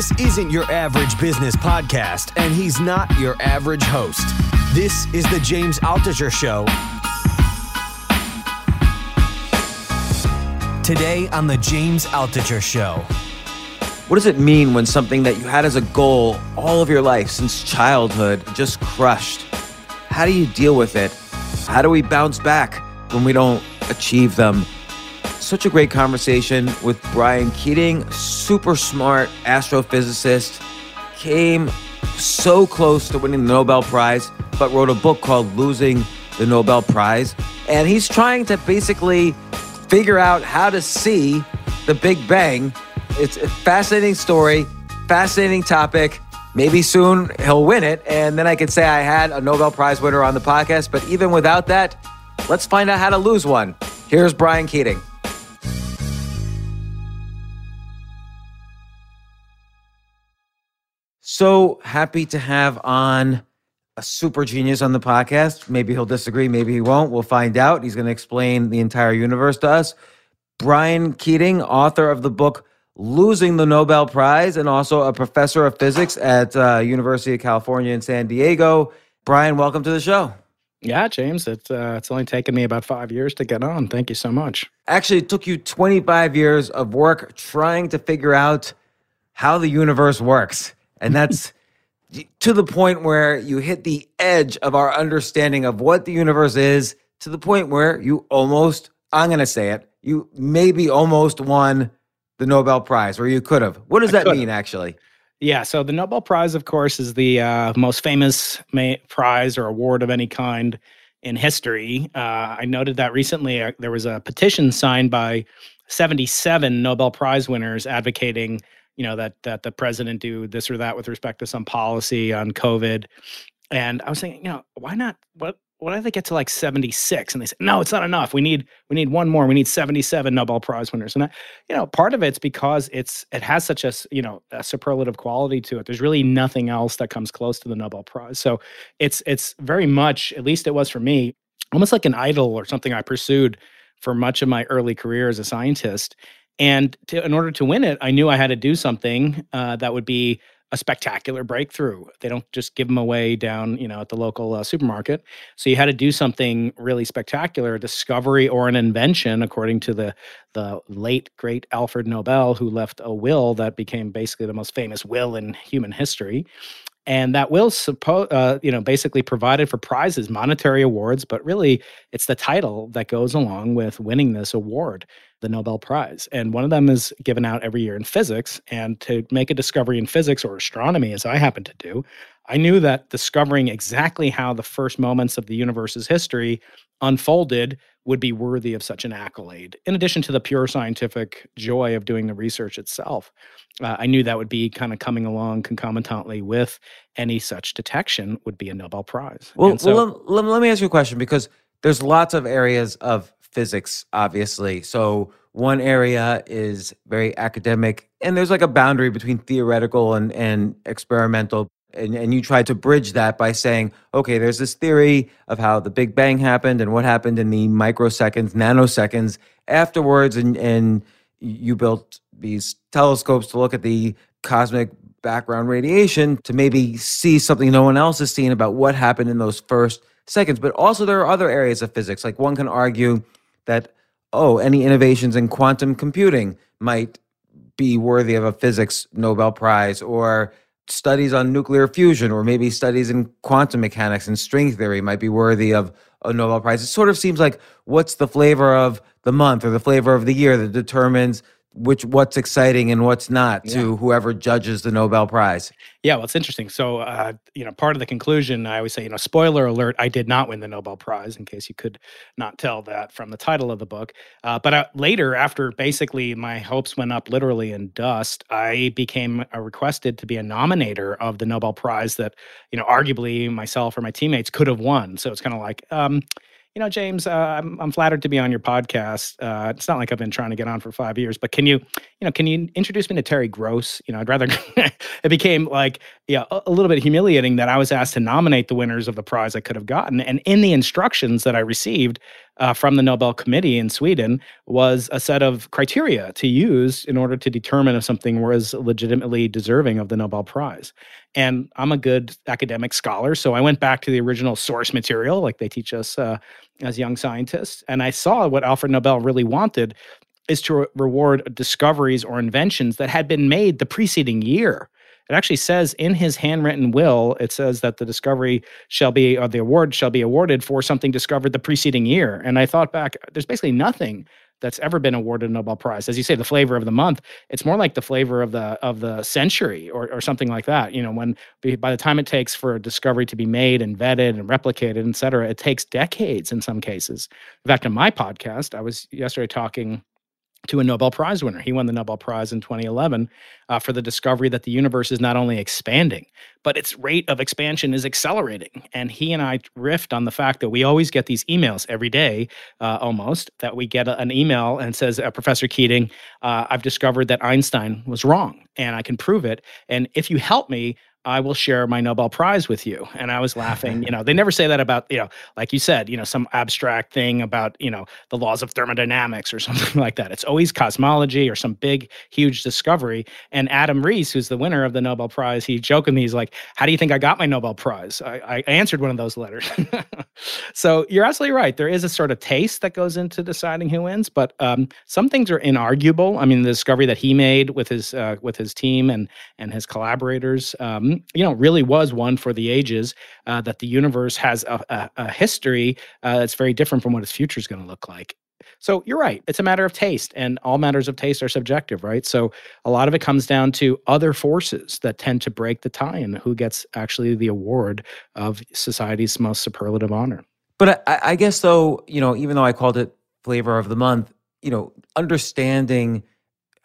This isn't your average business podcast, and he's not your average host. This is the James Altucher Show. Today on the James Altucher Show. What does it mean when something that you had as a goal all of your life since childhood just crushed? How do you deal with it? How do we bounce back when we don't achieve them? Such a great conversation with Brian Keating, super smart astrophysicist, came so close to winning the Nobel Prize, but wrote a book called Losing the Nobel Prize. And he's trying to basically figure out how to see the Big Bang. It's a fascinating story, fascinating topic. Maybe soon he'll win it, and then I can say I had a Nobel Prize winner on the podcast. But even without that, let's find out how to lose one. Here's Brian Keating. So happy to have on a super genius on the podcast. Maybe he'll disagree, maybe he won't. We'll find out. He's going to explain the entire universe to us. Brian Keating, author of the book Losing the Nobel Prize, and also a professor of physics at uh, University of California in San Diego. Brian, welcome to the show. Yeah, James, it's uh, it's only taken me about five years to get on. Thank you so much. Actually, it took you 25 years of work trying to figure out how the universe works. And that's to the point where you hit the edge of our understanding of what the universe is, to the point where you almost, I'm going to say it, you maybe almost won the Nobel Prize, or you could have. What does that mean, actually? Yeah, so the Nobel Prize, of course, is the uh, most famous ma- prize or award of any kind in history. Uh, I noted that recently uh, there was a petition signed by 77 Nobel Prize winners advocating you know that that the president do this or that with respect to some policy on COVID. And I was thinking, you know, why not? What what if they get to like 76 and they say no it's not enough. We need we need one more. We need 77 nobel prize winners. And I, you know part of it's because it's it has such a you know a superlative quality to it. There's really nothing else that comes close to the nobel prize. So it's it's very much at least it was for me almost like an idol or something i pursued for much of my early career as a scientist and to, in order to win it, I knew I had to do something uh, that would be a spectacular breakthrough. They don't just give them away down, you know, at the local uh, supermarket. So you had to do something really spectacular, a discovery or an invention, according to the the late great Alfred Nobel, who left a will that became basically the most famous will in human history and that will suppose uh, you know basically provided for prizes monetary awards but really it's the title that goes along with winning this award the nobel prize and one of them is given out every year in physics and to make a discovery in physics or astronomy as i happen to do i knew that discovering exactly how the first moments of the universe's history unfolded would be worthy of such an accolade in addition to the pure scientific joy of doing the research itself uh, I knew that would be kind of coming along concomitantly with any such detection would be a Nobel Prize. Well, so, well let, let, me ask you a question because there's lots of areas of physics, obviously. So one area is very academic, and there's like a boundary between theoretical and, and experimental. And, and you try to bridge that by saying, okay, there's this theory of how the Big Bang happened and what happened in the microseconds, nanoseconds afterwards, and, and you built these telescopes to look at the cosmic background radiation to maybe see something no one else has seen about what happened in those first seconds. But also, there are other areas of physics. Like one can argue that, oh, any innovations in quantum computing might be worthy of a physics Nobel Prize, or studies on nuclear fusion, or maybe studies in quantum mechanics and string theory might be worthy of a Nobel Prize. It sort of seems like what's the flavor of the month or the flavor of the year that determines which what's exciting and what's not to whoever judges the Nobel Prize. Yeah, well, it's interesting. So, uh, you know, part of the conclusion, I always say, you know, spoiler alert, I did not win the Nobel Prize, in case you could not tell that from the title of the book. Uh, but uh, later, after basically my hopes went up literally in dust, I became uh, requested to be a nominator of the Nobel Prize that, you know, arguably myself or my teammates could have won. So it's kind of like, um, you know, James, uh, I'm, I'm flattered to be on your podcast. Uh, it's not like I've been trying to get on for five years, but can you, you know, can you introduce me to Terry Gross? You know, I'd rather. it became like, yeah, a, a little bit humiliating that I was asked to nominate the winners of the prize I could have gotten, and in the instructions that I received uh, from the Nobel Committee in Sweden was a set of criteria to use in order to determine if something was legitimately deserving of the Nobel Prize. And I'm a good academic scholar, so I went back to the original source material, like they teach us uh, as young scientists, and I saw what Alfred Nobel really wanted is to re- reward discoveries or inventions that had been made the preceding year. It actually says in his handwritten will, it says that the discovery shall be, or the award shall be awarded for something discovered the preceding year. And I thought back, there's basically nothing that's ever been awarded a Nobel Prize. As you say, the flavor of the month, it's more like the flavor of the of the century or, or something like that. You know, when by the time it takes for a discovery to be made and vetted and replicated, et cetera, it takes decades in some cases. In fact, in my podcast, I was yesterday talking to a Nobel Prize winner. He won the Nobel Prize in 2011 uh, for the discovery that the universe is not only expanding, but its rate of expansion is accelerating. And he and I riffed on the fact that we always get these emails every day, uh, almost, that we get a- an email and says, uh, Professor Keating, uh, I've discovered that Einstein was wrong and I can prove it. And if you help me, I will share my Nobel Prize with you. And I was laughing. You know, they never say that about, you know, like you said, you know, some abstract thing about, you know, the laws of thermodynamics or something like that. It's always cosmology or some big, huge discovery. And Adam Riess, who's the winner of the Nobel Prize, he jokingly he's like, How do you think I got my Nobel Prize? I, I answered one of those letters. so you're absolutely right. There is a sort of taste that goes into deciding who wins, but um, some things are inarguable. I mean, the discovery that he made with his uh, with his team and and his collaborators, um, you know, really was one for the ages. Uh, that the universe has a, a, a history uh, that's very different from what its future is going to look like. So you're right. It's a matter of taste, and all matters of taste are subjective, right? So a lot of it comes down to other forces that tend to break the tie and who gets actually the award of society's most superlative honor. But I, I guess though, you know, even though I called it flavor of the month, you know, understanding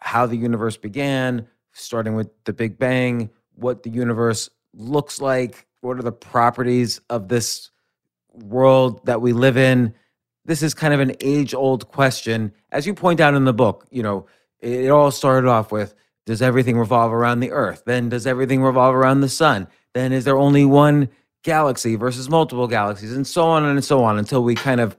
how the universe began, starting with the Big Bang, what the universe looks like, what are the properties of this world that we live in. This is kind of an age old question. As you point out in the book, you know, it, all started off with does everything revolve around the earth? Then does everything revolve around the sun? Then is there only one galaxy versus multiple galaxies and so on and so on until we kind of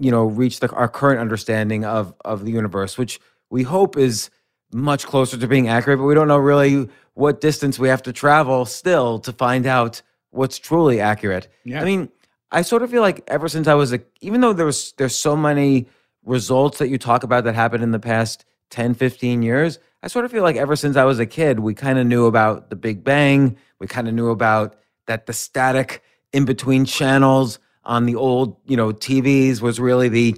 you know reach the, our current understanding of of the universe which we hope is much closer to being accurate but we don't know really what distance we have to travel still to find out what's truly accurate. Yeah. i mean i sort of feel like ever since i was a even though there was there's so many results that you talk about that happened in the past 10 15 years i sort of feel like ever since i was a kid we kind of knew about the big bang. We kind of knew about that the static in between channels on the old you know tvs was really the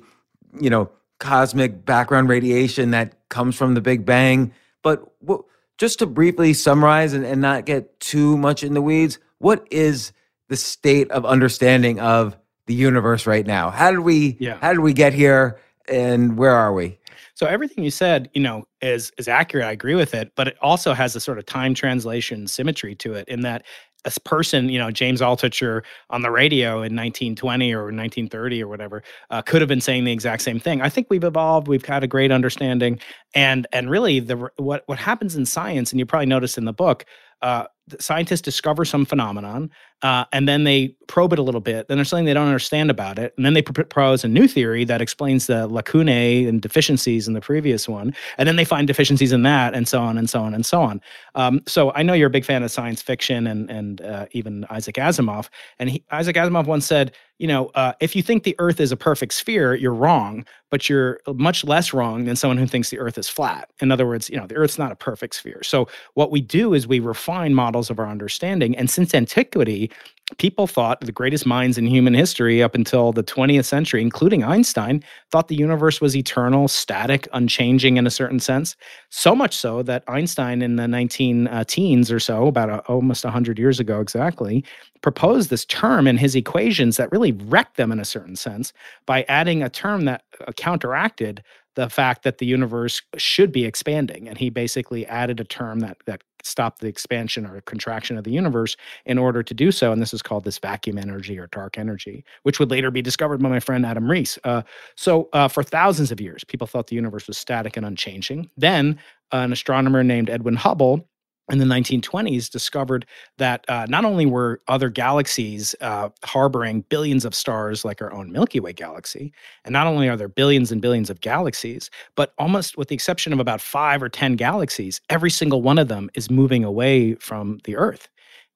you know cosmic background radiation that comes from the big bang. But wh- just to briefly summarize and, and not get too much in the weeds what is the state of understanding of the universe right now how did we Yeah. how did we get here and where are we So everything you said, you know, is is accurate. I agree with it, but it also has a sort of time translation symmetry to it in that a person, you know, James Altucher on the radio in 1920 or 1930 or whatever, uh, could have been saying the exact same thing. I think we've evolved. We've had a great understanding, and and really the what what happens in science, and you probably noticed in the book, uh, scientists discover some phenomenon, uh, and then they probe it a little bit. Then there's something they don't understand about it, and then they propose a new theory that explains the lacunae and deficiencies in the previous one, and then they find deficiencies in that, and so on and so on and so on. Um, so I know you're a big fan of science fiction and and uh, even Isaac Asimov, and he, Isaac Asimov once said, you know, uh, if you think the Earth is a perfect sphere, you're wrong, but you're much less wrong than someone who thinks the Earth is flat. In other words, you know, the Earth's not a perfect sphere. So what we do is we refine models of our understanding, and since antiquity, people thought the greatest minds in human history up until the 20th century, including Einstein, thought the universe was eternal, static, unchanging in a certain sense. So much so that Einstein in the 19 uh, teens or so, about a, almost 100 years ago exactly, proposed this term in his equations that really wrecked them in a certain sense by adding a term that uh, counteracted the fact that the universe should be expanding and he basically added a term that that stopped the expansion or contraction of the universe in order to do so and this is called this vacuum energy or dark energy which would later be discovered by my friend adam riess uh, so uh, for thousands of years people thought the universe was static and unchanging. Then an astronomer named edwin hubble in the 1920s discovered that uh, not only were other galaxies uh, harboring billions of stars like our own Milky Way galaxy, and not only are there billions and billions of galaxies, but almost with the exception of about five or 10 galaxies, every single one of them is moving away from the Earth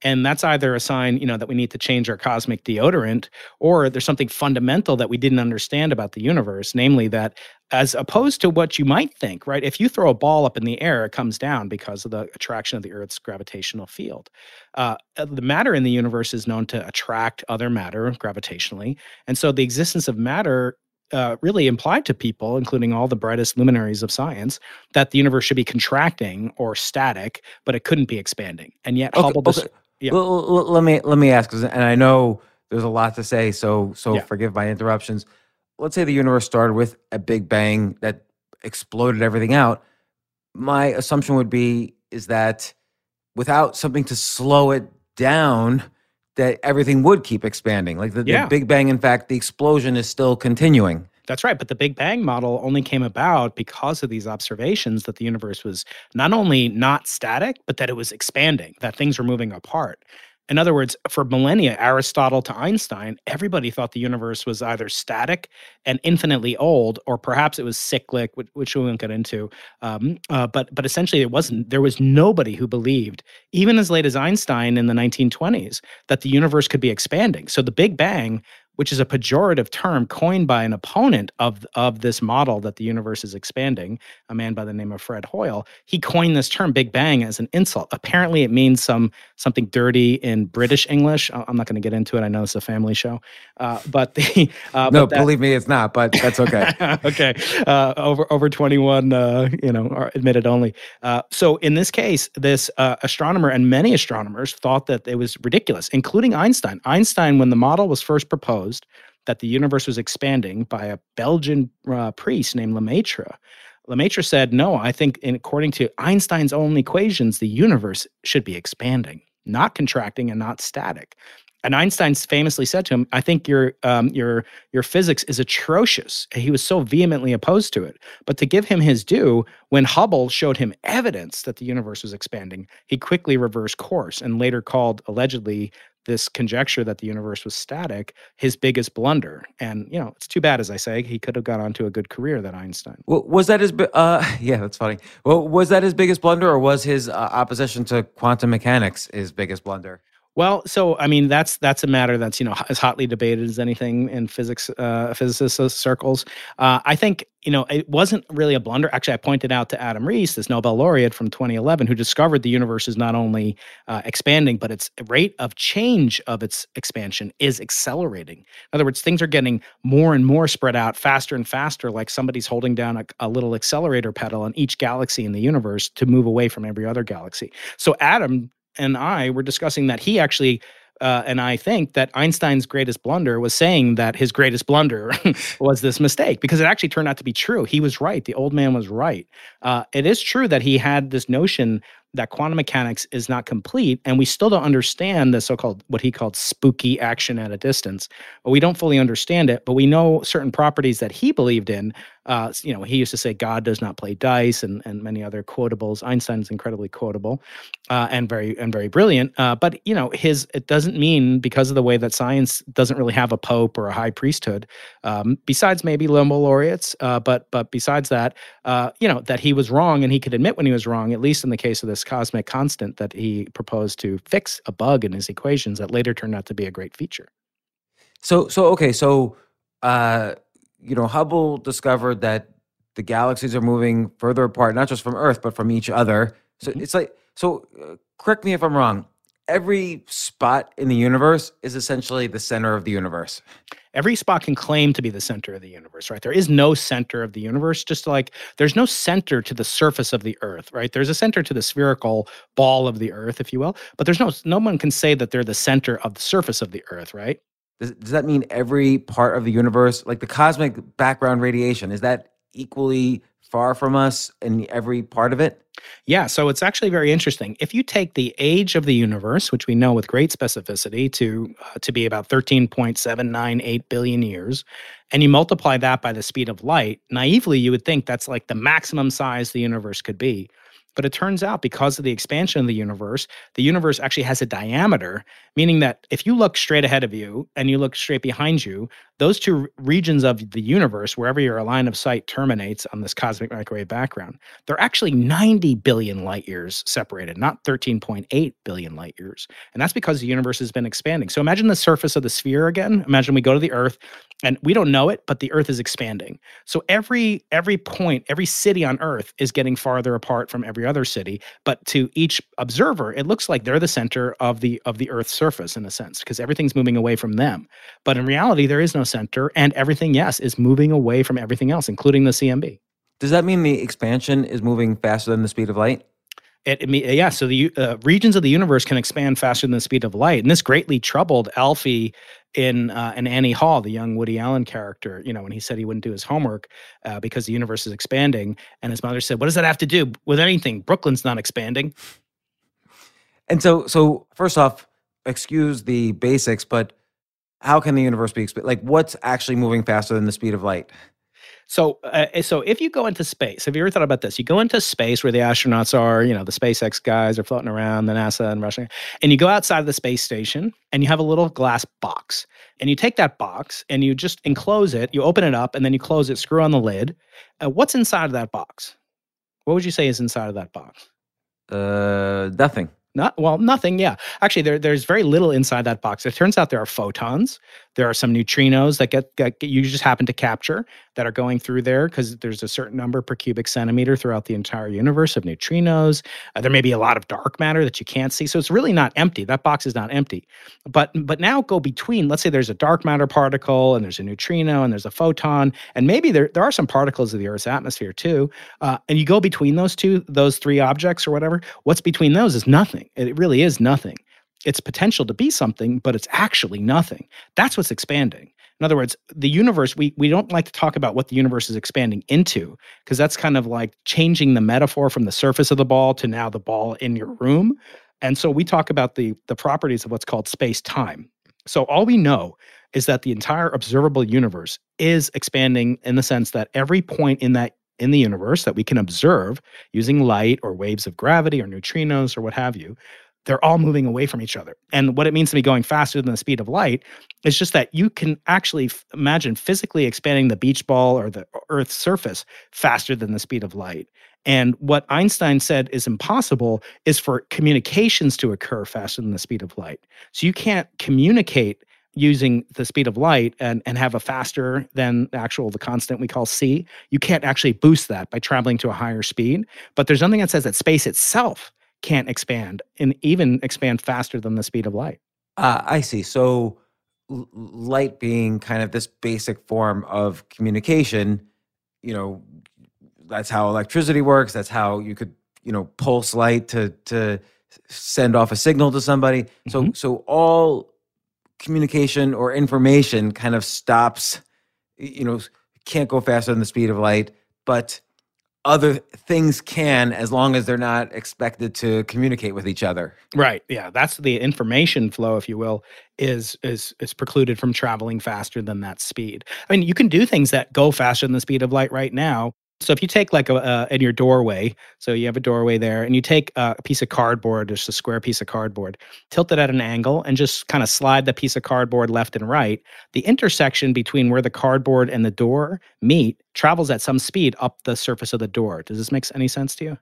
and that's either a sign you know that we need to change our cosmic deodorant or there's something fundamental that we didn't understand about the universe namely that as opposed to what you might think right if you throw a ball up in the air it comes down because of the attraction of the earth's gravitational field uh, uh the matter in the universe is known to attract other matter gravitationally and so the existence of matter uh, really implied to people, including all the brightest luminaries of science, that the universe should be contracting or static, but it couldn't be expanding. And yet, okay, Hubble. Okay. Yeah. Well, let me let me ask, and I know there's a lot to say, so so Yeah. forgive my interruptions. Let's say the universe started with a big bang that exploded everything out. My assumption would be is that without something to slow it down, that everything would keep expanding. Like the, the big bang, in fact, the explosion is still continuing. That's right. But the Big Bang model only came about because of these observations that the universe was not only not static, but that it was expanding, that things were moving apart. In other words, for millennia, Aristotle to Einstein, everybody thought the universe was either static and infinitely old, or perhaps it was cyclic, which, we won't get into. Um, uh, but but essentially, it wasn't. There was nobody who believed, even as late as Einstein in the 1920s, that the universe could be expanding. So the Big Bang which is a pejorative term coined by an opponent of, of this model that the universe is expanding, a man by the name of Fred Hoyle. He coined this term Big Bang as an insult. Apparently, it means some something dirty in British English. I'm not going to get into it. I know it's a family show, uh, but the uh, no, but that- believe me, it's not, but that's okay. okay, uh, over over 21, uh, you know, are admitted only. Uh, so in this case, this uh, astronomer and many astronomers thought that it was ridiculous, including Einstein. Einstein, when the model was first proposed, that the universe was expanding by a Belgian uh, priest named Lemaitre. Lemaitre said, "No, I think, in, according to Einstein's own equations, the universe should be expanding, not contracting, and not static." And Einstein famously said to him, "I think your um, your your physics is atrocious." He was so vehemently opposed to it. But to give him his due, when Hubble showed him evidence that the universe was expanding, he quickly reversed course and later called allegedly this conjecture that the universe was static his biggest blunder. And you know, it's too bad, as I say, he could have got onto a good career. That Einstein. Well, was that his? Uh, yeah, that's funny. Well, was that his biggest blunder, or was his uh, opposition to quantum mechanics his biggest blunder? Well, so I mean, that's that's a matter that's you know as hotly debated as anything in physics, uh, physicist circles. Uh, I think you know it wasn't really a blunder. Actually, I pointed out to Adam Riess, this Nobel laureate from 2011, who discovered the universe is not only uh, expanding, but its rate of change of its expansion is accelerating. In other words, things are getting more and more spread out, faster and faster, like somebody's holding down a, a little accelerator pedal on each galaxy in the universe to move away from every other galaxy. So Adam and I were discussing that he actually. Uh, and I think that Einstein's greatest blunder was saying that his greatest blunder was this mistake because it actually turned out to be true. He was right. The old man was right. Uh, it is true that he had this notion that quantum mechanics is not complete, and we still don't understand the so-called what he called spooky action at a distance. But we don't fully understand it. But we know certain properties that he believed in. Uh, you know, he used to say God does not play dice, and and many other quotables. Einstein's incredibly quotable, uh, and very and very brilliant. Uh, but you know, his it doesn't mean because of the way that science doesn't really have a pope or a high priesthood. Um, besides maybe Nobel laureates, uh, but but besides that, uh, you know, that he was wrong, and he could admit when he was wrong. At least in the case of this cosmic constant that he proposed to fix a bug in his equations that later turned out to be a great feature. So, so okay, so uh, you know, Hubble discovered that the galaxies are moving further apart, not just from Earth, but from each other. So Mhm. it's like, so uh, correct me if I'm wrong. Every spot in the universe is essentially the center of the universe. Every spot can claim to be the center of the universe, right? There is no center of the universe, just like there's no center to the surface of the earth, right? There's a center to the spherical ball of the earth, if you will, but there's no no one can say that they're the center of the surface of the earth, right? Does, does that mean every part of the universe, like the cosmic background radiation, is that equally far from us in every part of it? Yeah, so it's actually very interesting. If you take the age of the universe, which we know with great specificity to uh, to be about 13.798 billion years, and you multiply that by the speed of light, naively you would think that's like the maximum size the universe could be. But it turns out because of the expansion of the universe, the universe actually has a diameter, meaning that if you look straight ahead of you and you look straight behind you, those two regions of the universe, wherever your line of sight terminates on this cosmic microwave background, they're actually 90 billion light years separated, not 13.8 billion light years. And that's because the universe has been expanding. So imagine the surface of the sphere again. Imagine we go to the Earth and we don't know it but the earth is expanding. So every every point every city on earth is getting farther apart from every other city but to each observer it looks like they're the center of the of the earth's surface in a sense because everything's moving away from them. But in reality there is no center and everything yes is moving away from everything else including the cmb does that mean the expansion is moving faster than the speed of light it, it, yeah, so the uh, regions of the universe can expand faster than the speed of light, and this greatly troubled Alvy in uh, in Annie Hall, the young Woody Allen character. You know, when he said he wouldn't do his homework uh, because the universe is expanding, and his mother said, "What does that have to do with anything? Brooklyn's not expanding." And so, so first off, excuse the basics, but how can the universe be expanded? Like, what's actually moving faster than the speed of light? So, uh, eh, so if you go into space, have you ever thought about this? You go into space where the astronauts are, you know, the SpaceX guys are floating around, the NASA and Russia, and you go outside of the space station and you have a little glass box, and you take that box and you just enclose it, you open it up, and then you close it, screw on the lid. Uh, what's inside of that box? What would you say is inside of that box? Uh, nothing. Not well, nothing. Yeah, actually, there, there's very little inside that box. It turns out there are photons. There are some neutrinos that get, get, get you just happen to capture that are going through there because there's a certain number per cubic centimeter throughout the entire universe of neutrinos. Uh, there may be a lot of dark matter that you can't see, so it's really not empty. That box is not empty. But but now go between. Let's say there's a dark matter particle and there's a neutrino and there's a photon and maybe there there are some particles of the Earth's atmosphere too. Uh, and you go between those two, those three objects or whatever. What's between those is nothing. It really is nothing its potential to be something, but it's actually nothing. That's what's expanding. In other words, the universe, we, we don't like to talk about what the universe is expanding into, because that's kind of like changing the metaphor from the surface of the ball to now the ball in your room. And so we talk about the, the properties of what's called space time. So all we know is that the entire observable universe is expanding in the sense that every point in that in the universe that we can observe using light or waves of gravity or neutrinos or what have you they're all moving away from each other. And what it means to be going faster than the speed of light is just that you can actually f- imagine physically expanding the beach ball or the Earth's surface faster than the speed of light. And what Einstein said is impossible is for communications to occur faster than the speed of light. So you can't communicate using the speed of light and, and have a faster than actual the constant we call c you can't actually boost that by traveling to a higher speed but there's nothing that says that space itself can't expand and even expand faster than the speed of light. Uh, I see. So, l- light being kind of this basic form of communication, you know, that's how electricity works. That's how you could, you know, pulse light to to send off a signal to somebody. Mm-hmm. So, so all communication or information kind of stops. You know, can't go faster than the speed of light, but other things can as long as they're not expected to communicate with each other. Right yeah that's the information flow if you will is is is precluded from traveling faster than that speed. I mean you can do things that go faster than the speed of light right now so if you take like a uh, in your doorway, so you have a doorway there, and you take a piece of cardboard, just a square piece of cardboard, tilt it at an angle, and just kind of slide the piece of cardboard left and right. The intersection between where the cardboard and the door meet travels at some speed up the surface of the door. Does this make any sense to you?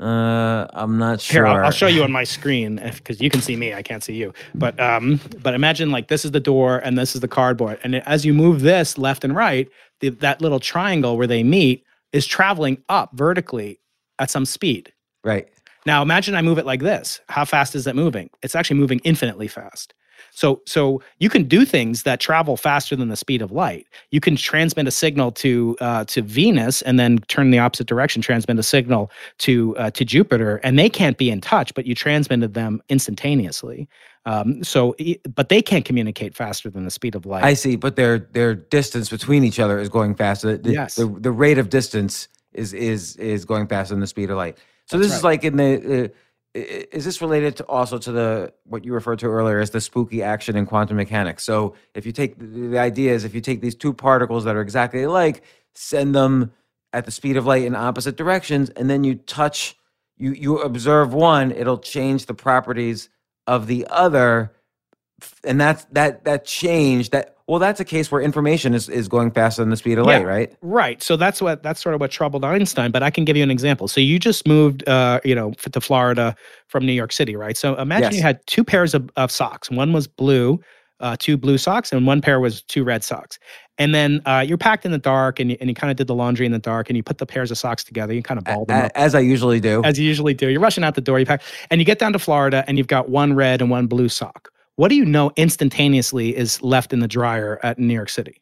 Uh, I'm not sure. Here, I'll, I'll show you on my screen because you can see me, I can't see you. But um, but imagine like this is the door and this is the cardboard, and as you move this left and right, the, that little triangle where they meet is traveling up vertically at some speed. Right. Now imagine I move it like this. How fast is it moving? It's actually moving infinitely fast. So so you can do things that travel faster than the speed of light. You can transmit a signal to uh, to Venus and then turn in the opposite direction, transmit a signal to uh, to Jupiter, and they can't be in touch, but you transmitted them instantaneously. Um, so, but they can't communicate faster than the speed of light. I see, but their their distance between each other is going faster. The, yes. the, the rate of distance is is is going faster than the speed of light. So That's this right. is like in the. Uh, is this related to also to the what you referred to earlier as the spooky action in quantum mechanics? So if you take the idea is if you take these two particles that are exactly alike, send them at the speed of light in opposite directions, and then you touch, you you observe one, it'll change the properties of the other, and that's that that change that well, that's a case where information is, is going faster than the speed of light, right? Right. So that's what that's sort of what troubled Einstein. But I can give you an example. So you just moved, uh, you know, to Florida from New York City, right? So imagine yes. you had two pairs of, of socks. One was blue, uh, two blue socks, and one pair was two red socks. And then uh, you're packed in the dark, and you, and you kind of did the laundry in the dark, and you put the pairs of socks together. You kind of balled them up, as I usually do. As you usually do. You're rushing out the door. You pack, and you get down to Florida, and you've got one red and one blue sock. What do you know instantaneously is left in the dryer at New York City?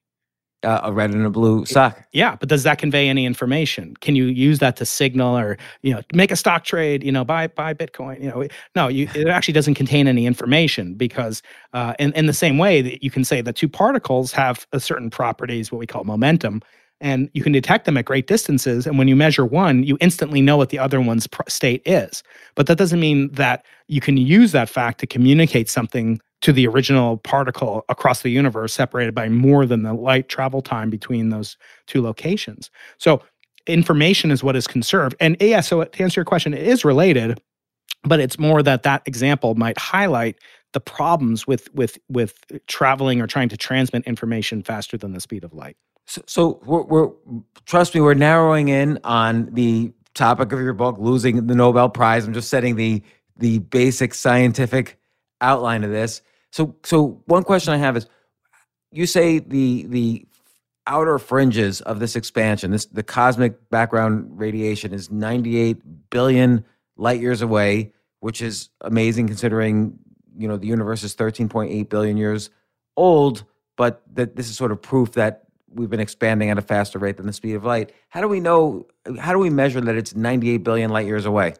Uh, a red and a blue sock. Yeah, but does that convey any information? Can you use that to signal or you know make a stock trade? You know, buy buy Bitcoin. You know, no, you, it actually doesn't contain any information because uh, in in the same way that you can say the two particles have a certain properties, what we call momentum, and you can detect them at great distances. And when you measure one, you instantly know what the other one's state is. But that doesn't mean that you can use that fact to communicate something to the original particle across the universe, separated by more than the light travel time between those two locations. So information is what is conserved. And yeah, so to answer your question, it is related, but it's more that that example might highlight the problems with with with traveling or trying to transmit information faster than the speed of light. So, so we're, we're, trust me, we're narrowing in on the topic of your book, losing the Nobel Prize. I'm just setting the the basic scientific outline of this. So, so one question I have is, you say the the outer fringes of this expansion, this the cosmic background radiation is 98 billion light years away, which is amazing considering you know the universe is 13.8 billion years old. But that this is sort of proof that we've been expanding at a faster rate than the speed of light. How do we know? How do we measure that it's 98 billion light years away?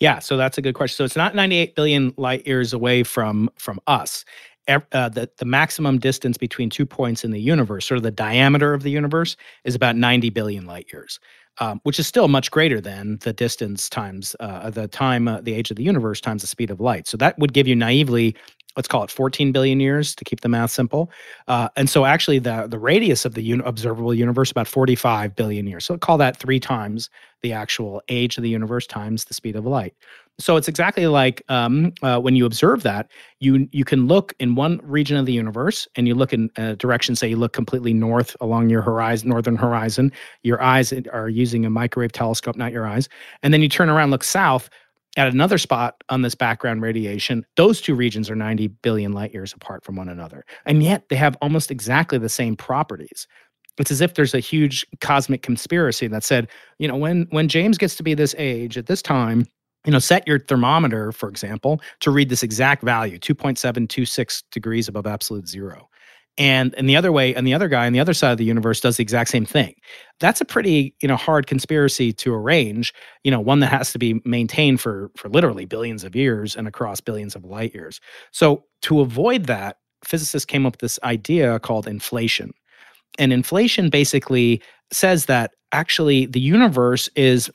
Yeah, so that's a good question. So it's not 98 billion light years away from from us. Uh, the, the maximum distance between two points in the universe, sort of the diameter of the universe, is about 90 billion light years, um, which is still much greater than the distance times uh, the time, uh, the age of the universe times the speed of light. So that would give you naively let's call it 14 billion years to keep the math simple. Uh, and so actually the, the radius of the un- observable universe about 45 billion years. So call that three times the actual age of the universe times the speed of light. So it's exactly like um, uh, when you observe that, you you can look in one region of the universe and you look in a direction, say you look completely north along your horizon, northern horizon. Your eyes are using a microwave telescope, not your eyes. And then you turn around, look south, at another spot on this background radiation, those two regions are 90 billion light years apart from one another. And yet they have almost exactly the same properties. It's as if there's a huge cosmic conspiracy that said, you know, when when James gets to be this age at this time, you know, set your thermometer, for example, to read this exact value, 2.726 degrees above absolute zero and and the other way and the other guy on the other side of the universe does the exact same thing. That's a pretty you know hard conspiracy to arrange you know one that has to be maintained for for literally billions of years and across billions of light years. So to avoid that physicists came up with this idea called inflation. And inflation basically says that actually the universe is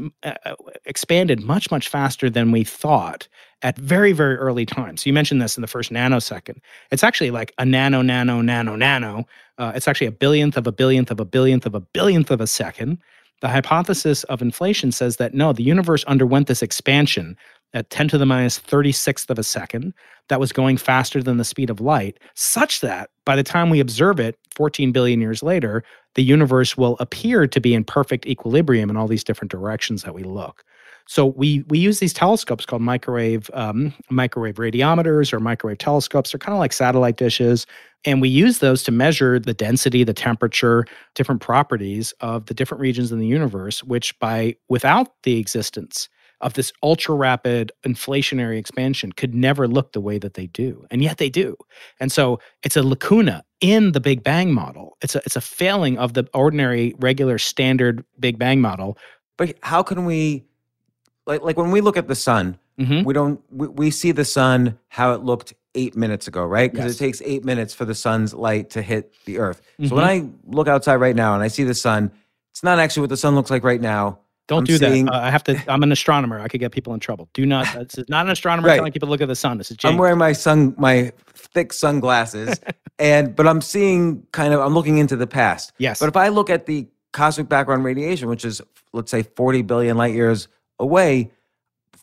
expanded much much faster than we thought at very, very early times. You mentioned this in the first nanosecond. It's actually like a nano, nano, nano, nano. Uh, it's actually a billionth of a billionth of a billionth of a billionth of a second. The hypothesis of inflation says that no, the universe underwent this expansion at 10 to the minus 36th of a second that was going faster than the speed of light, such that by the time we observe it 14 billion years later, the universe will appear to be in perfect equilibrium in all these different directions that we look. So we we use these telescopes called microwave um, microwave radiometers or microwave telescopes. They're kind of like satellite dishes, and we use those to measure the density, the temperature, different properties of the different regions in the universe. Which by without the existence of this ultra rapid inflationary expansion could never look the way that they do. And yet they do. And so it's a lacuna in the Big Bang model. It's a it's a failing of the ordinary, regular, standard Big Bang model. But how can we like like when we look at the sun, Mhm. we don't we, we see the sun how it looked eight minutes ago, right? Because Yes. it takes eight minutes for the sun's light to hit the earth. So when I look outside right now and I see the sun, it's not actually what the sun looks like right now. Don't I'm do seeing- that. Uh, I have to. I'm an astronomer. I could get people in trouble. Do not. This is not an astronomer Right. telling people to look at the sun. This is James. I'm wearing my sun my thick sunglasses and but I'm seeing kind of I'm looking into the past. Yes. But if I look at the cosmic background radiation, which is let's say 40 billion light years away,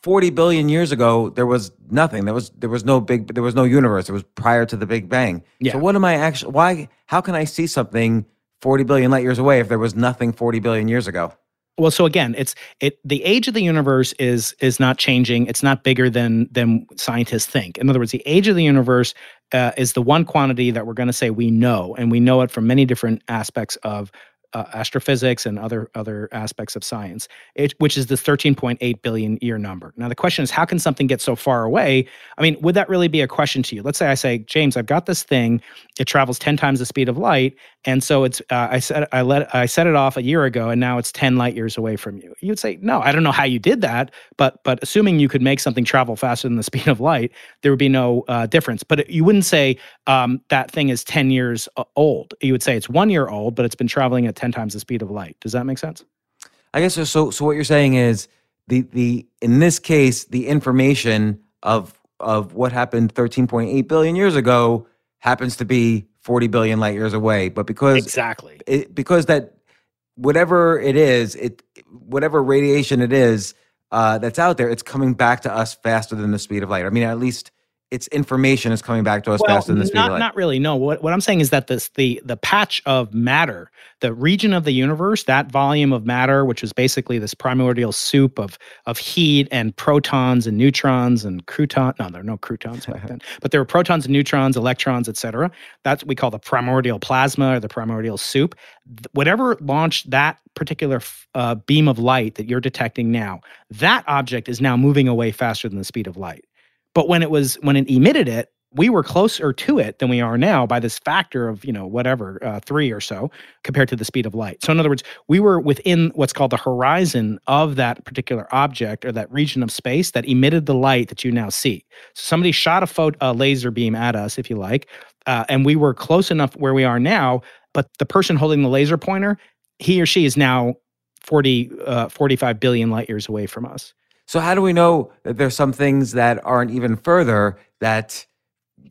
40 billion years ago there was nothing. There was there was no big there was no universe. It was prior to the Big Bang. Yeah. So what am I actually why how can I see something 40 billion light years away if there was nothing 40 billion years ago? well so again it's it the age of the universe is is not changing it's not bigger than than scientists think in other words the age of the universe uh, is the one quantity that we're going to say we know and we know it from many different aspects of uh, astrophysics and other other aspects of science it, which is the 13.8 billion year number. Now the question is how can something get so far away? I mean would that really be a question to you? Let's say i say james i've got this thing. It travels 10 times the speed of light and so it's uh, I said I let I set it off a year ago, and now it's ten light years away from you. You'd say, no, I don't know how you did that, but but assuming you could make something travel faster than the speed of light, there would be no uh, difference. But you wouldn't say um, that thing is ten years uh, old. You would say it's one year old, but it's been traveling at ten times the speed of light. Does that make sense? I guess so. So, so what you're saying is the the in this case the information of of what happened 13.8 billion years ago happens to be 40 billion light years away, but because Exactly. it, because that whatever it is, it whatever radiation it is uh, that's out there, it's coming back to us faster than the speed of light. I mean, at least its information is coming back to us faster than the speed not, of light. not really. No, what, what I'm saying is that this the the patch of matter, the region of the universe, that volume of matter, which is basically this primordial soup of of heat and protons and neutrons and croutons. No, there are no croutons back then, but there were protons and neutrons, electrons, etc. That's what we call the primordial plasma or the primordial soup. Whatever launched that particular f- uh, beam of light that you're detecting now, that object is now moving away faster than the speed of light. But when it was when it emitted it, we were closer to it than we are now by this factor of you know whatever uh, three or so compared to the speed of light. So in other words, we were within what's called the horizon of that particular object or that region of space that emitted the light that you now see. So somebody shot a, a laser beam at us, if you like, uh, and we were close enough where we are now. But the person holding the laser pointer, he or she is now 40, uh, 45 billion light years away from us. So how do we know that there's some things that aren't even further that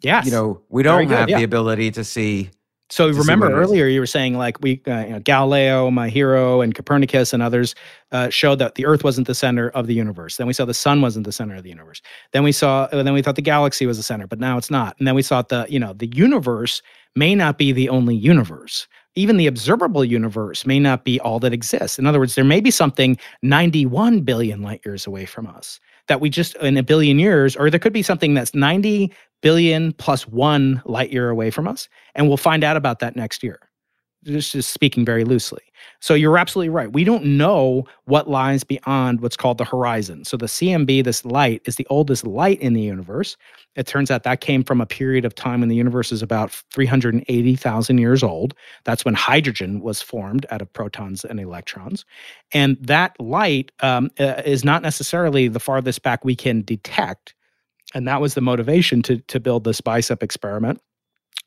Yes. you know we don't good, have yeah. the ability to see? So see remember earlier you were saying like we uh, you know, Galileo, my hero, and Copernicus and others uh, showed that the Earth wasn't the center of the universe. Then we saw the sun wasn't the center of the universe. Then we saw uh, then we thought the galaxy was the center, but now it's not. And then we thought the you know the universe may not be the only universe. Even the observable universe may not be all that exists. In other words, there may be something 91 billion light years away from us that we just in a billion years, or there could be something that's 90 billion plus one light year away from us and we'll find out about that next year. Just, just speaking very loosely. So you're absolutely right. We don't know what lies beyond what's called the horizon. So the CMB, this light, is the oldest light in the universe. It turns out that came from a period of time when the universe is about 380,000 years old. That's when hydrogen was formed out of protons and electrons. And that light um, uh, is not necessarily the farthest back we can detect. And that was the motivation to, to build this BICEP experiment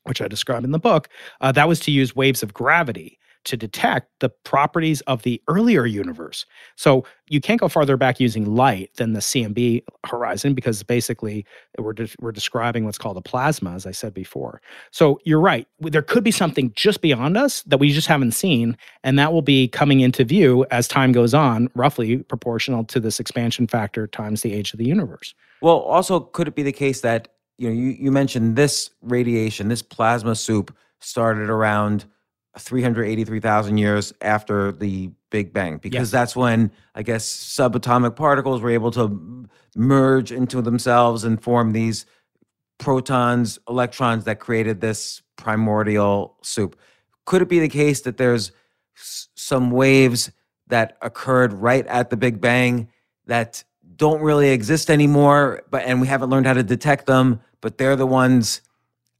which I describe in the book, uh, that was to use waves of gravity to detect the properties of the earlier universe. So you can't go farther back using light than the CMB horizon because basically we're, de- we're describing what's called a plasma, as I said before. So you're right. There could be something just beyond us that we just haven't seen, and that will be coming into view as time goes on, roughly proportional to this expansion factor times the age of the universe. Well, also, could it be the case that you know you, you mentioned this radiation, this plasma soup started around 383,000 years after the Big Bang, because Yes. that's when I guess subatomic particles were able to merge into themselves and form these protons, electrons that created this primordial soup. Could it be the case that there's some waves that occurred right at the Big Bang that don't really exist anymore, but and we haven't learned how to detect them, but they're the ones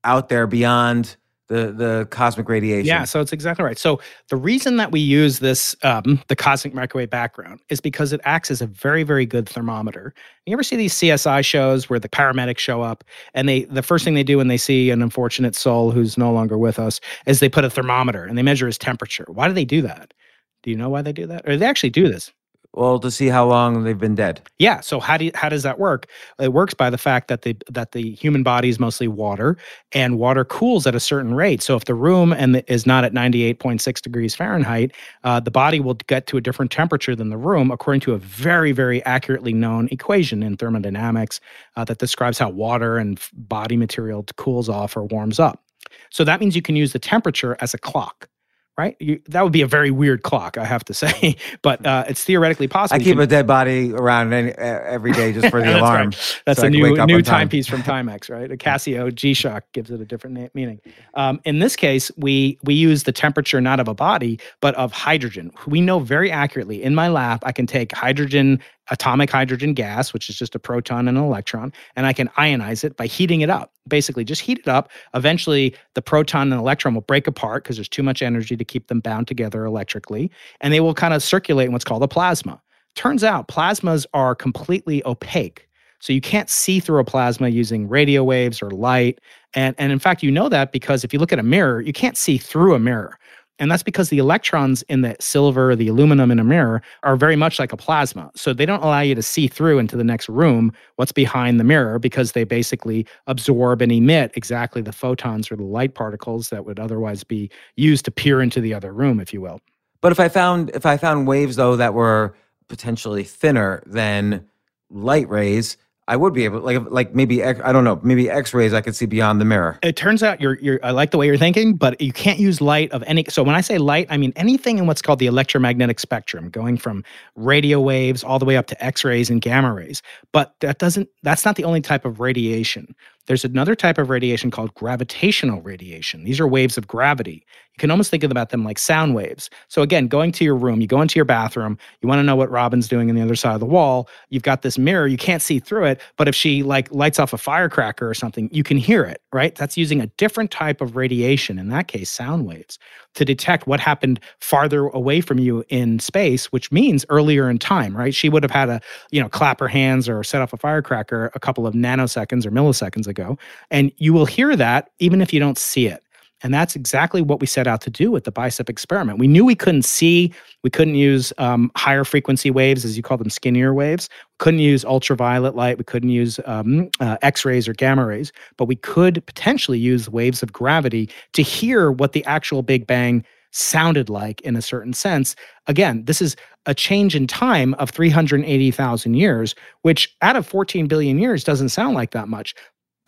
out there beyond the the cosmic radiation. Yeah, so it's exactly right. So the reason that we use this um, the cosmic microwave background is because it acts as a very very good thermometer. You ever see these CSI shows where the paramedics show up and they the first thing they do when they see an unfortunate soul who's no longer with us is they put a thermometer and they measure his temperature. Why do they do that? Do you know why they do that? Or they actually do this? Well, to see how long they've been dead. Yeah. So how do you, how does that work? It works by the fact that the that the human body is mostly water, and water cools at a certain rate. So if the room and the, is not at ninety eight point six degrees Fahrenheit, uh, the body will get to a different temperature than the room, according to a very very accurately known equation in thermodynamics uh, that describes how water and body material cools off or warms up. So that means you can use the temperature as a clock right? You, that would be a very weird clock, I have to say, but uh, it's theoretically possible. I keep a dead body around any, every day just for the That's alarm. Right. That's so a I new new on time. timepiece from Timex, right? A Casio G-Shock gives it a different na- meaning. Um, in this case, we we use the temperature not of a body but of hydrogen. We know very accurately in my lab I can take hydrogen atomic hydrogen gas, which is just a proton and an electron, and I can ionize it by heating it up. Basically, just heat it up. Eventually, the proton and electron will break apart because there's too much energy to keep them bound together electrically, and they will kind of circulate in what's called a plasma. Turns out plasmas are completely opaque. So you can't see through a plasma using radio waves or light. And, and in fact, you know that because if you look at a mirror, you can't see through a mirror. And that's because the electrons in the silver, the aluminum in a mirror are very much like a plasma. So they don't allow you to see through into the next room what's behind the mirror because they basically absorb and emit exactly the photons or the light particles that would otherwise be used to peer into the other room, if you will. But if I found if I found waves though that were potentially thinner than light rays, I would be able like like maybe I don't know maybe X rays I could see beyond the mirror. It turns out you're you're I like the way you're thinking, but you can't use light of any so when I say light, I mean anything in what's called the electromagnetic spectrum, going from radio waves all the way up to X-rays and gamma rays. But that doesn't that's not the only type of radiation. There's another type of radiation called gravitational radiation. These are waves of gravity. You can almost think about them like sound waves. So again, going to your room, you go into your bathroom, you want to know what Robin's doing on the other side of the wall. You've got this mirror, you can't see through it, but if she like lights off a firecracker or something, you can hear it, right? That's using a different type of radiation, in that case, sound waves, to detect what happened farther away from you in space, which means earlier in time, right? She would have had to, you know, clap her hands or set off a firecracker a couple of nanoseconds or milliseconds ago. And you will hear that even if you don't see it. And that's exactly what we set out to do with the BICEP experiment. We knew we couldn't see, we couldn't use um, higher frequency waves, as you call them, skinnier waves. We couldn't use ultraviolet light. We couldn't use um, uh, X rays or gamma rays, but we could potentially use waves of gravity to hear what the actual Big Bang sounded like in a certain sense. Again, this is a change in time of 380,000 years, which out of 14 billion years doesn't sound like that much.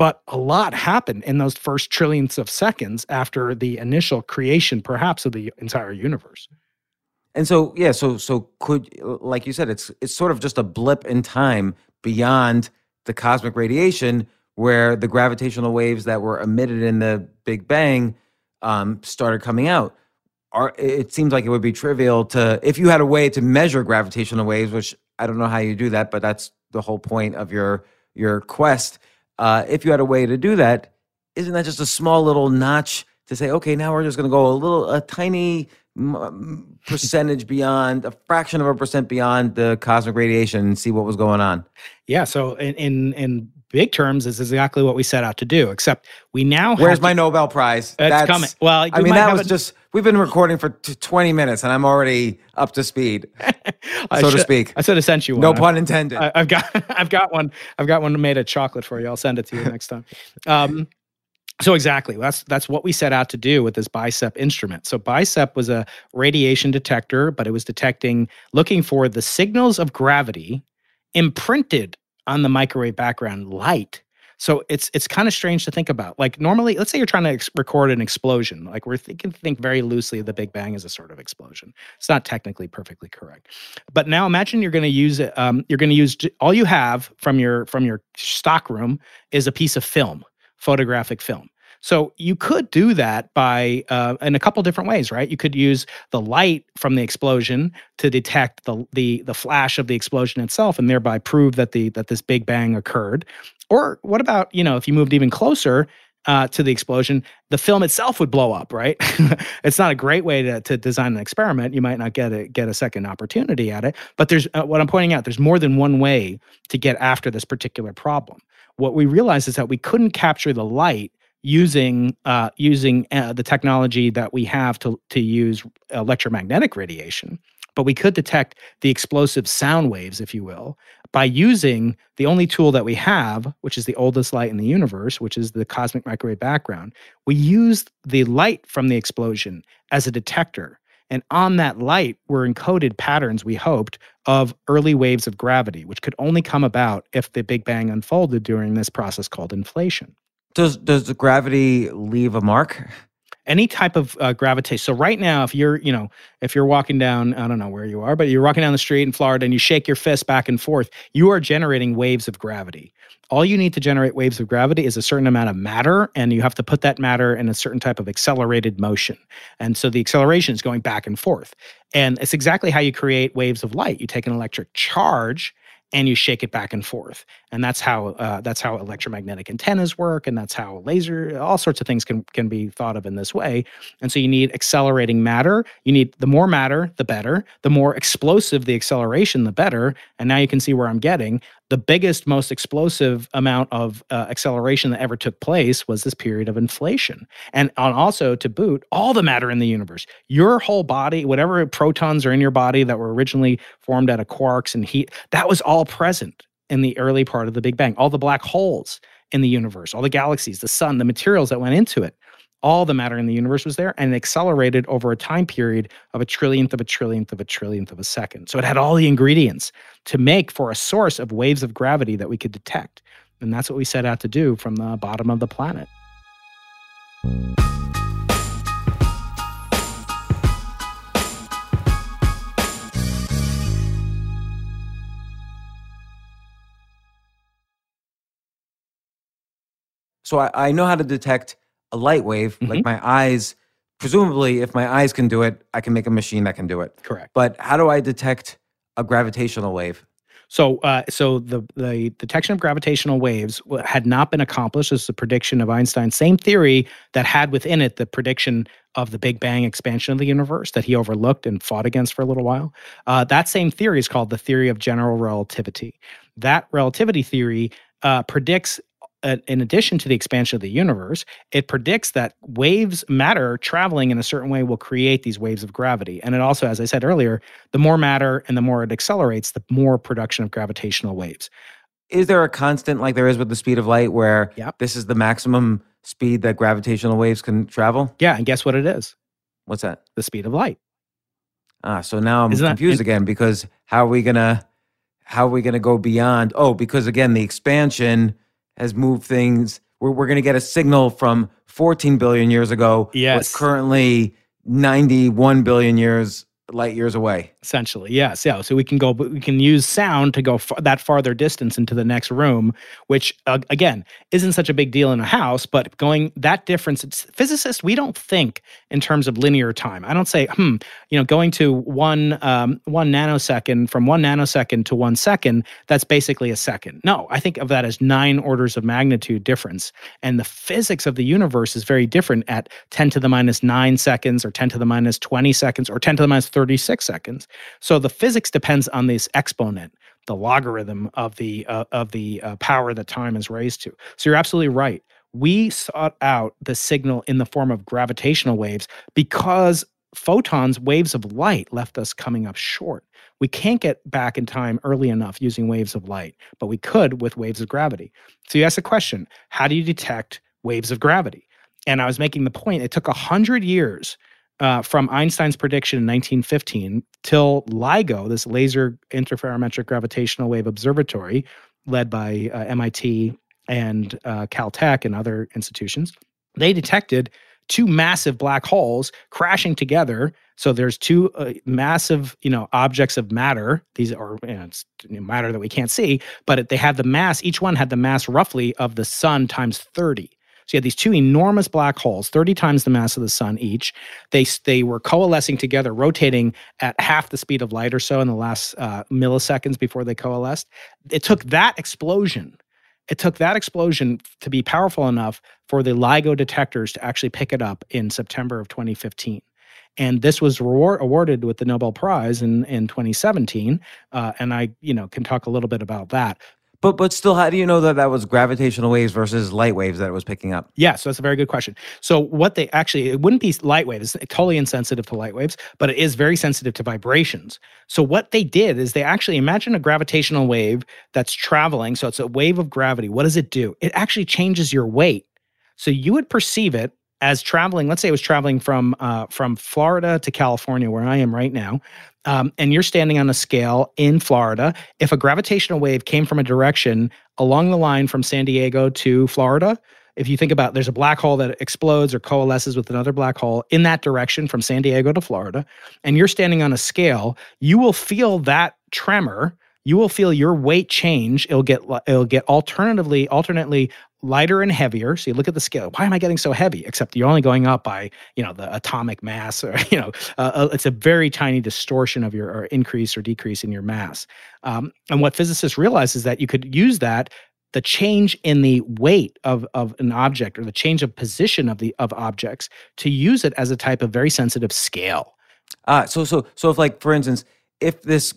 But a lot happened in those first trillions of seconds after the initial creation, perhaps, of the entire universe. And so yeah, so so could like you said, it's it's sort of just a blip in time beyond the cosmic radiation where the gravitational waves that were emitted in the Big Bang um, started coming out. Are, it seems like it would be trivial to if you had a way to measure gravitational waves, which I don't know how you do that, but that's the whole point of your your quest. Uh, if you had a way to do that, isn't that just a small little notch to say, okay, now we're just going to go a little, a tiny percentage beyond, a fraction of a percent beyond the cosmic radiation and see what was going on? Yeah. So in in, in big terms, is exactly what we set out to do. Except we now Where's have my Nobel Prize? It's coming. Well, I mean, that was a- just, we've been recording for t- 20 minutes and I'm already up to speed, so to speak. I should have sent you one. No pun intended. I, I've got I've got one. I've got one made of chocolate for you. I'll send it to you next time. Um, so exactly, that's that's what we set out to do with this BICEP instrument. So BICEP was a radiation detector, but it was detecting, looking for the signals of gravity imprinted on the microwave background light. So it's it's kind of strange to think about. Like normally, let's say you're trying to ex- record an explosion. Like we're thinking think very loosely of the Big Bang as a sort of explosion. It's not technically perfectly correct. But now imagine you're going to use it. Um, you're going to use all you have from your from your stock room is a piece of film, photographic film. So you could do that by uh, in a couple different ways, right? You could use the light from the explosion to detect the the the flash of the explosion itself, and thereby prove that the that this big bang occurred. Or what about you know if you moved even closer uh, to the explosion, the film itself would blow up, right? it's not a great way to, to design an experiment. You might not get a get a second opportunity at it. But there's uh, what I'm pointing out. There's more than one way to get after this particular problem. What we realized is that we couldn't capture the light using uh, using uh, the technology that we have to to use electromagnetic radiation but we could detect the explosive sound waves, if you will, by using the only tool that we have, which is the oldest light in the universe, which is the cosmic microwave background. We used the light from the explosion as a detector. And on that light were encoded patterns, we hoped, of early waves of gravity, which could only come about if the Big Bang unfolded during this process called inflation. Does does the gravity leave a mark? any type of uh, gravitation. So right now, if you're, you know, if you're walking down, I don't know where you are, but you're walking down the street in Florida and you shake your fist back and forth, you are generating waves of gravity. All you need to generate waves of gravity is a certain amount of matter, and you have to put that matter in a certain type of accelerated motion. And so the acceleration is going back and forth. And it's exactly how you create waves of light. You take an electric charge and you shake it back and forth. And that's how uh, that's how electromagnetic antennas work and that's how laser all sorts of things can can be thought of in this way. And so you need accelerating matter you need the more matter the better the more explosive the acceleration the better and now you can see where i'm getting the biggest most explosive amount of uh, acceleration that ever took place was this period of inflation. And on also to boot all the matter in the universe your whole body whatever protons are in your body that were originally formed out of quarks and heat that was all present in the early part of the Big Bang, all the black holes in the universe, all the galaxies, the sun, the materials that went into it, all the matter in the universe was there and accelerated over a time period of a trillionth of a trillionth of a trillionth of a second. So it had all the ingredients to make for a source of waves of gravity that we could detect. And that's what we set out to do from the bottom of the planet. So I, I know how to detect a light wave. Mm-hmm. Like my eyes, presumably, if my eyes can do it, I can make a machine that can do it. Correct. But how do I detect a gravitational wave? So, uh, so the the detection of gravitational waves had not been accomplished as the prediction of Einstein's same theory that had within it the prediction of the Big Bang expansion of the universe that he overlooked and fought against for a little while. Uh, that same theory is called the theory of general relativity. That relativity theory uh, predicts in addition to the expansion of the universe, it predicts that waves, matter traveling in a certain way will create these waves of gravity. And it also, as I said earlier, the more matter and the more it accelerates, the more production of gravitational waves. Is there a constant like there is with the speed of light where yep. this is the maximum speed that gravitational waves can travel? Yeah. And guess what it is? What's that? The speed of light. Ah, so now I'm Isn't confused that, again because how are we gonna how are we gonna go beyond? Oh, because again, the expansion has moved things. We're, we're going to get a signal from 14 billion years ago. Yes. currently 91 billion years light years away essentially yes yeah so we can go we can use sound to go that farther distance into the next room which uh, again isn't such a big deal in a house but going that difference it's physicists we don't think in terms of linear time i don't say hmm you know going to one um, one nanosecond from one nanosecond to one second that's basically a second no i think of that as nine orders of magnitude difference and the physics of the universe is very different at 10 to the minus 9 seconds or 10 to the minus 20 seconds or 10 to the minus 36 seconds. So the physics depends on this exponent, the logarithm of the uh, of the uh, power that time is raised to. So you're absolutely right. We sought out the signal in the form of gravitational waves because photons, waves of light, left us coming up short. We can't get back in time early enough using waves of light, but we could with waves of gravity. So you ask the question how do you detect waves of gravity? And I was making the point it took 100 years uh, from Einstein's prediction in 1915 till LIGO, this Laser Interferometric Gravitational Wave Observatory, led by uh, MIT and uh, Caltech and other institutions, they detected two massive black holes crashing together. So there's two uh, massive, you know, objects of matter. These are you know, matter that we can't see, but they have the mass. Each one had the mass roughly of the sun times 30. So you had these two enormous black holes, 30 times the mass of the sun each. They they were coalescing together, rotating at half the speed of light or so in the last uh, milliseconds before they coalesced. It took that explosion. It took that explosion to be powerful enough for the LIGO detectors to actually pick it up in September of 2015 and this was reward, awarded with the Nobel Prize in in 2017. Uh, and I, you know, can talk a little bit about that. But but still, how do you know that that was gravitational waves versus light waves that it was picking up? Yeah, so that's a very good question. So what they actually it wouldn't be light waves; it's totally insensitive to light waves, but it is very sensitive to vibrations. So what they did is they actually imagine a gravitational wave that's traveling. So it's a wave of gravity. What does it do? It actually changes your weight. So you would perceive it as traveling. Let's say it was traveling from uh, from Florida to California, where I am right now, um, and you're standing on a scale in Florida. If a gravitational wave came from a direction along the line from San Diego to Florida, if you think about there's a black hole that explodes or coalesces with another black hole in that direction from San Diego to Florida, and you're standing on a scale, you will feel that tremor you will feel your weight change. It'll get it'll get alternatively alternately lighter and heavier. So you look at the scale. Why am I getting so heavy? Except you're only going up by you know the atomic mass, or you know uh, uh, it's a very tiny distortion of your or increase or decrease in your mass. Um, and what physicists realize is that you could use that the change in the weight of, of an object or the change of position of the of objects to use it as a type of very sensitive scale. Uh, so so so if like for instance, if this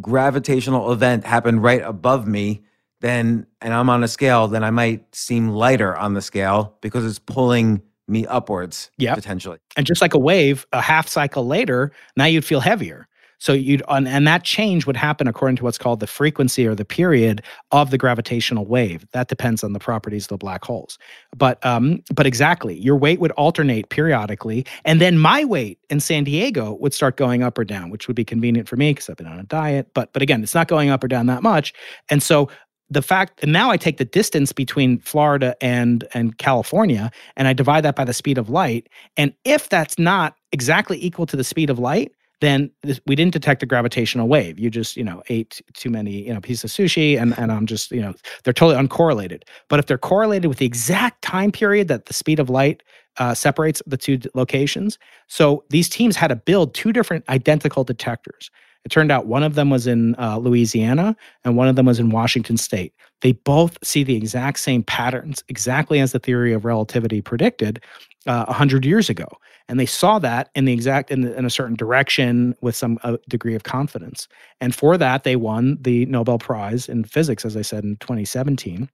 gravitational event happened right above me, then and I'm on a scale, then I might seem lighter on the scale because it's pulling me upwards yeah potentially. And just like a wave, a half cycle later, now you'd feel heavier. So you'd and, and that change would happen according to what's called the frequency or the period of the gravitational wave. That depends on the properties of the black holes. But um, but exactly, your weight would alternate periodically, and then my weight in San Diego would start going up or down, which would be convenient for me because I've been on a diet. But but again, it's not going up or down that much, and so the fact and now I take the distance between Florida and and California and I divide that by the speed of light and if that's not exactly equal to the speed of light then this, we didn't detect a gravitational wave. You just, you know, ate too many, you know, pieces of sushi and, and I'm just, you know, they're totally uncorrelated. But if they're correlated with the exact time period that the speed of light uh, separates the two locations, so these teams had to build two different identical detectors. It turned out one of them was in uh, Louisiana and one of them was in Washington state. They both see the exact same patterns, exactly as the theory of relativity predicted uh, 100 years ago and they saw that in the exact in, in a certain direction with some uh, degree of confidence and for that they won the nobel prize in physics as i said in 2017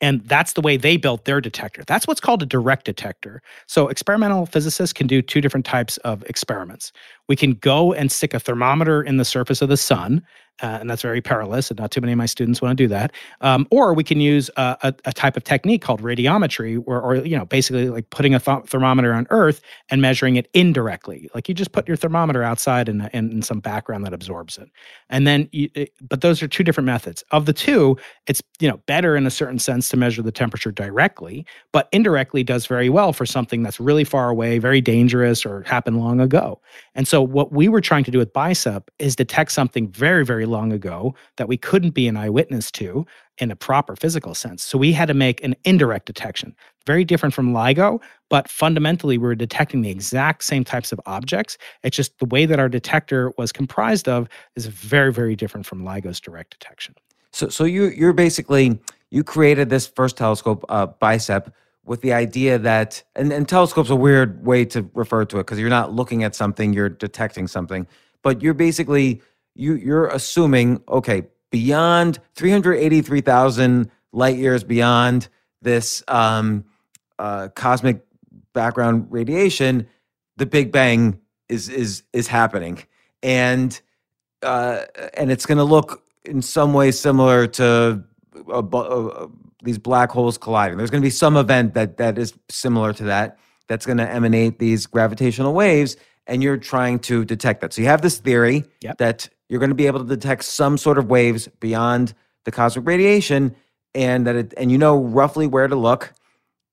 and that's the way they built their detector. That's what's called a direct detector. So, experimental physicists can do two different types of experiments. We can go and stick a thermometer in the surface of the sun uh, and that's very perilous, and not too many of my students want to do that. Um, or we can use a, a, a, type of technique called radiometry, or, or you know, basically like putting a th- thermometer on Earth and measuring it indirectly. Like you just put your thermometer outside in, in, in some background that absorbs it, and then. You, it, but those are two different methods. Of the two, it's you know better in a certain sense to measure the temperature directly, but indirectly does very well for something that's really far away, very dangerous, or happened long ago. And so, what we were trying to do with BICEP is detect something very, very long ago that we couldn't be an eyewitness to in a proper physical sense. So, we had to make an indirect detection, very different from LIGO, but fundamentally, we were detecting the exact same types of objects. It's just the way that our detector was comprised of is very, very different from LIGO's direct detection. So, so you you're basically you created this first telescope, uh, BICEP with the idea that and, and telescope's a weird way to refer to it because you're not looking at something you're detecting something. But you're basically you you're assuming okay beyond 383,000 light years beyond this um, uh, cosmic background radiation the big bang is is is happening. And uh, and it's going to look in some way similar to a, a, these black holes colliding. There's going to be some event that that is similar to that that's going to emanate these gravitational waves, and you're trying to detect that. So you have this theory yep. that you're going to be able to detect some sort of waves beyond the cosmic radiation, and that it, and you know roughly where to look,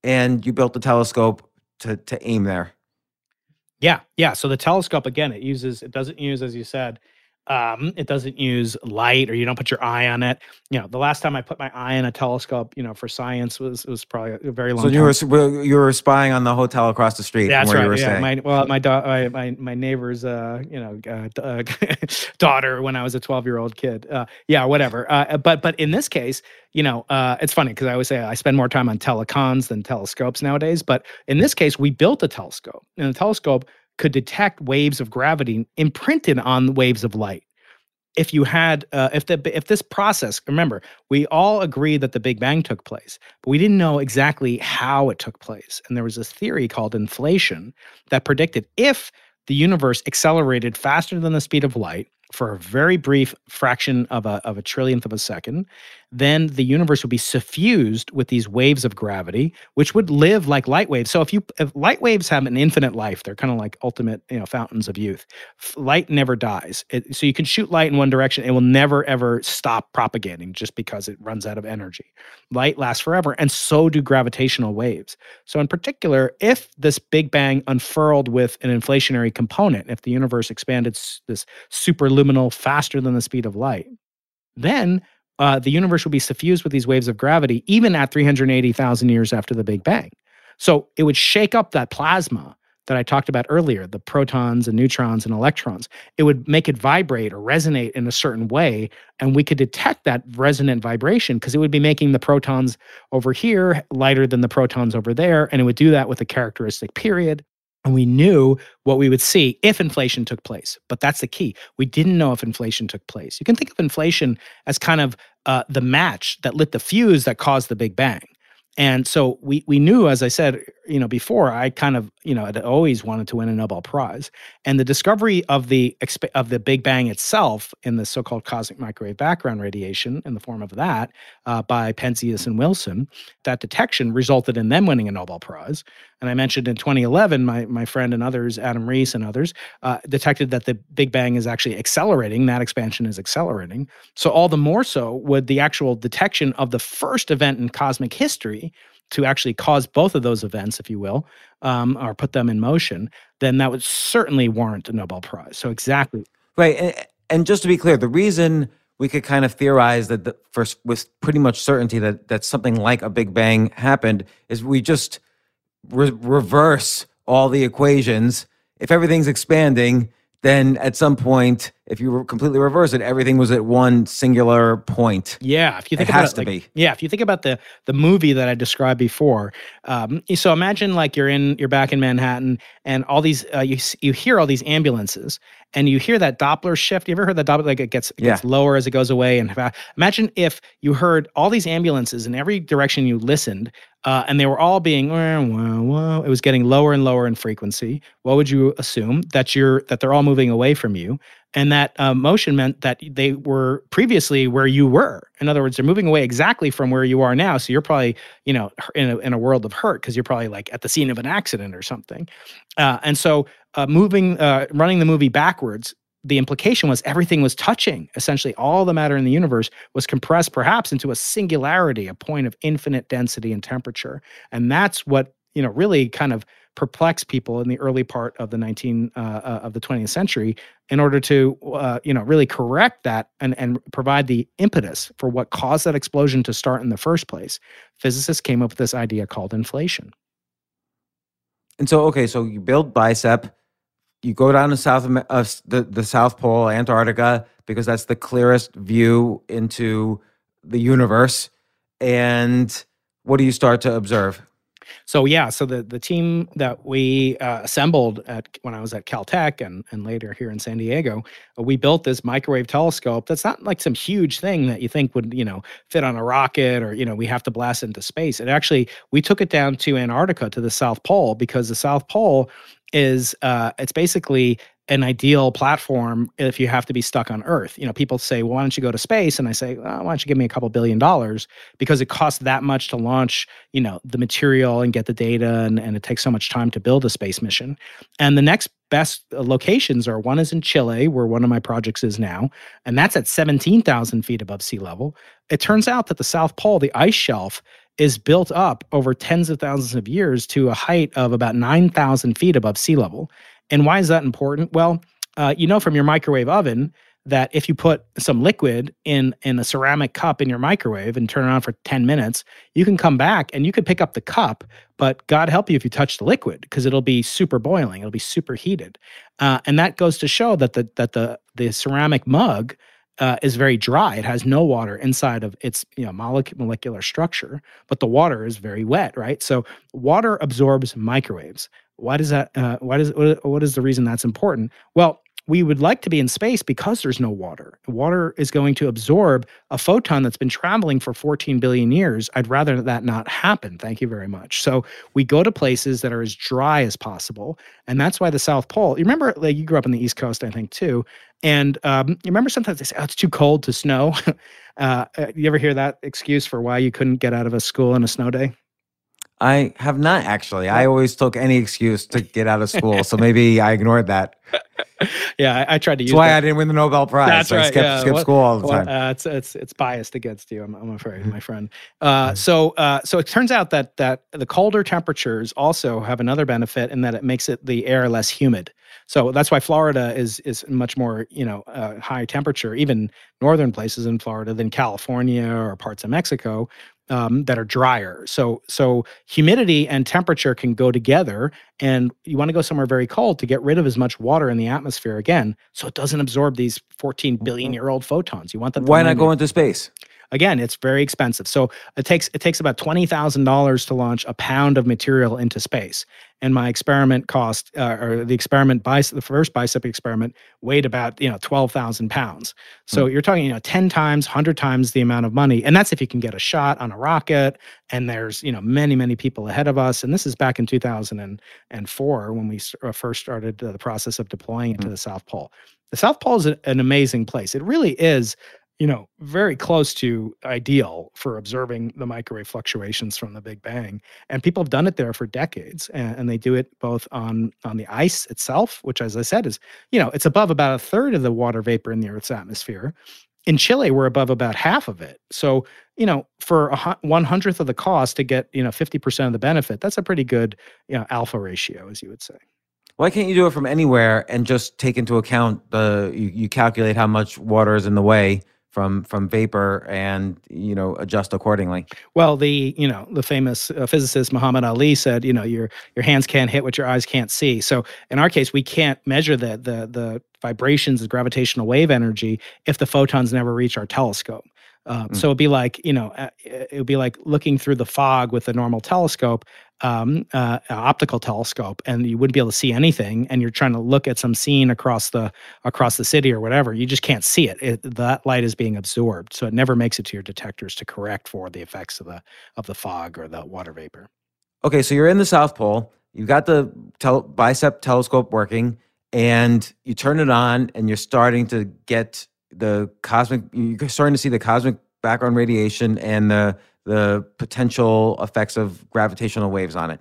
and you built the telescope to to aim there. Yeah, yeah. So the telescope again, it uses it doesn't use as you said Um, it doesn't use light, or you don't put your eye on it. You know, the last time I put my eye on a telescope, you know, for science was was probably a very long. So time. you were you were spying on the hotel across the street. That's where right. You were yeah, my well, my, da- my my my neighbor's uh, you know uh, uh, daughter when I was a twelve year old kid. Uh, yeah, whatever. Uh, but but in this case, you know, uh, it's funny because I always say I spend more time on telecons than telescopes nowadays. But in this case, we built a telescope, and the telescope could detect waves of gravity imprinted on waves of light. If you had uh, if the if this process remember we all agree that the big bang took place but we didn't know exactly how it took place and there was this theory called inflation that predicted if the universe accelerated faster than the speed of light for a very brief fraction of a, of a trillionth of a second, then the universe would be suffused with these waves of gravity, which would live like light waves. So if you if light waves have an infinite life, they're kind of like ultimate you know fountains of youth. Light never dies, it, so you can shoot light in one direction, it will never ever stop propagating just because it runs out of energy. Light lasts forever, and so do gravitational waves. So in particular, if this Big Bang unfurled with an inflationary component, if the universe expanded this superluminal faster than the speed of light, then uh, the universe would be suffused with these waves of gravity, even at 380,000 years after the Big Bang. So it would shake up that plasma that I talked about earlier the protons and neutrons and electrons. It would make it vibrate or resonate in a certain way. And we could detect that resonant vibration because it would be making the protons over here lighter than the protons over there. And it would do that with a characteristic period. And we knew what we would see if inflation took place. But that's the key. We didn't know if inflation took place. You can think of inflation as kind of uh, the match that lit the fuse that caused the Big Bang. And so we we knew, as I said, you know, before I kind of, you know, had always wanted to win a Nobel Prize. And the discovery of the of the Big Bang itself in the so-called cosmic microwave background radiation in the form of that uh, by Penzias and Wilson, that detection resulted in them winning a Nobel Prize. And I mentioned in 2011, my my friend and others, Adam Riess and others, uh, detected that the Big Bang is actually accelerating. That expansion is accelerating. So all the more so would the actual detection of the first event in cosmic history to actually cause both of those events, if you will, um, or put them in motion, then that would certainly warrant a Nobel Prize. So exactly. Right. And, and just to be clear, the reason we could kind of theorize that the, with pretty much certainty that, that something like a Big Bang happened is we just re- reverse all the equations. If everything's expanding, then at some point, if you completely reverse it, everything was at one singular point. Yeah, if you think It about has it, to like- be. Yeah, if you think about the the movie that I described before, um, so imagine like you're in you're back in Manhattan, and all these uh, you you hear all these ambulances, and you hear that Doppler shift. You ever heard that Doppler like it gets it gets lower as it goes away? And imagine if you heard all these ambulances in every direction you listened, uh, and they were all being wah, wah, wah. it was getting lower and lower in frequency. What would you assume that you're that they're all moving away from you? And that uh, motion meant that they were previously where you were. In other words, they're moving away exactly from where you are now. So you're probably, you know, in a, in a world of hurt because you're probably like at the scene of an accident or something. Uh, and so uh, moving, uh, running the movie backwards. The implication was everything was touching. Essentially, all the matter in the universe was compressed, perhaps into a singularity, a point of infinite density and temperature, and that's what you know really kind of perplexed people in the early part of the 19 uh, uh, of the 20th century in order to uh, you know really correct that and and provide the impetus for what caused that explosion to start in the first place physicists came up with this idea called inflation And so, okay, so you build BICEP, you go down to South uh, the the South Pole, Antarctica, because that's the clearest view into the universe. And what do you start to observe? So yeah so the the team that we uh, assembled at when i was at caltech and and later here in san diego uh, we built this microwave telescope that's not like some huge thing that you think would you know fit on a rocket or you know we have to blast into space. It actually we took it down to antarctica to the south pole because the south pole is uh, it's basically an ideal platform if you have to be stuck on Earth. You know, people say, well, "Why don't you go to space?" And I say, well, "Why don't you give me a couple billion dollars?" Because it costs that much to launch, you know, the material and get the data, and, and it takes so much time to build a space mission. And the next best uh, locations are one is in Chile, where one of my projects is now, and that's at seventeen thousand feet above sea level. It turns out that the South Pole, the ice shelf, is built up over tens of thousands of years to a height of about 9,000 feet above sea level. And why is that important? Well, uh, you know, from your microwave oven, that if you put some liquid in in a ceramic cup in your microwave and turn it on for 10 minutes, you can come back and you could pick up the cup, but God help you if you touch the liquid because it'll be super boiling, it'll be super heated, uh, and that goes to show that the that the the ceramic mug uh, is very dry. It has no water inside of its you know molecular structure, but the water is very wet, right? So water absorbs microwaves. Why does that? Uh, why does what is the reason that's important? Well, we would like to be in space because there's no water. Water is going to absorb a photon that's been traveling for 14 billion years. I'd rather that not happen. Thank you very much. So we go to places that are as dry as possible. And that's why the South Pole, you remember, like you grew up on the East Coast, I think, too. And um, you remember sometimes they say, oh, it's too cold to snow. uh, uh you ever hear that excuse for why you couldn't get out of a school on a snow day? I have not actually. I always took any excuse to get out of school, so maybe I ignored that. yeah, I, I, tried to use. That's why that. I didn't win the Nobel Prize. That's so right. I skipped, yeah. skipped school all the time. uh, it's it's it's biased against you. I'm, I'm afraid, my friend. Uh, mm-hmm. so uh, so it turns out that that the colder temperatures also have another benefit in that it makes it the air less humid. So that's why Florida is is much more you know uh, high temperature, even northern places in Florida than California or parts of Mexico um, that are drier. So so humidity and temperature can go together, and you want to go somewhere very cold to get rid of as much water in the atmosphere again, so it doesn't absorb these 14 billion mm-hmm. year old photons. You want them. Why not go into space? Again, it's very expensive. So it takes it takes about twenty thousand dollars to launch a pound of material into space. And my experiment cost, uh, or the experiment BICEP, the first BICEP experiment weighed about you know twelve thousand pounds. So mm. you're talking you know ten times, hundred times the amount of money, and that's if you can get a shot on a rocket. And there's you know many many people ahead of us. And this is back in two thousand and four when we uh, first started the process of deploying it mm. to the South Pole. The South Pole is an amazing place. It really is you know, very close to ideal for observing the microwave fluctuations from the Big Bang. And people have done it there for decades, and, and, they do it both on on the ice itself, which, as I said, is you know, it's above about a third of the water vapor in the Earth's atmosphere. In Chile, we're above about half of it. So, you know, for a one hundredth of the cost to get you know fifty percent of the benefit, that's a pretty good you know alpha ratio, as you would say. Why can't you do it from anywhere and just take into account the you, you calculate how much water is in the way from from vapor and you know adjust accordingly. Well the you know the famous uh, physicist muhammad ali said you know your your hands can't hit what your eyes can't see. So in our case we can't measure the the the vibrations of gravitational wave energy if the photons never reach our telescope uh, mm. So it'd be like you know, uh, it would be like looking through the fog with a normal telescope, um, uh, optical telescope, and you wouldn't be able to see anything. And you're trying to look at some scene across the across the city or whatever. You just can't see it. it. That light is being absorbed, so it never makes it to your detectors to correct for the effects of the of the fog or the water vapor. Okay, so you're in the South Pole. You've got the BICEP telescope working, and you turn it on, and you're starting to get the cosmic you're starting to see the cosmic background radiation and the the potential effects of gravitational waves on it.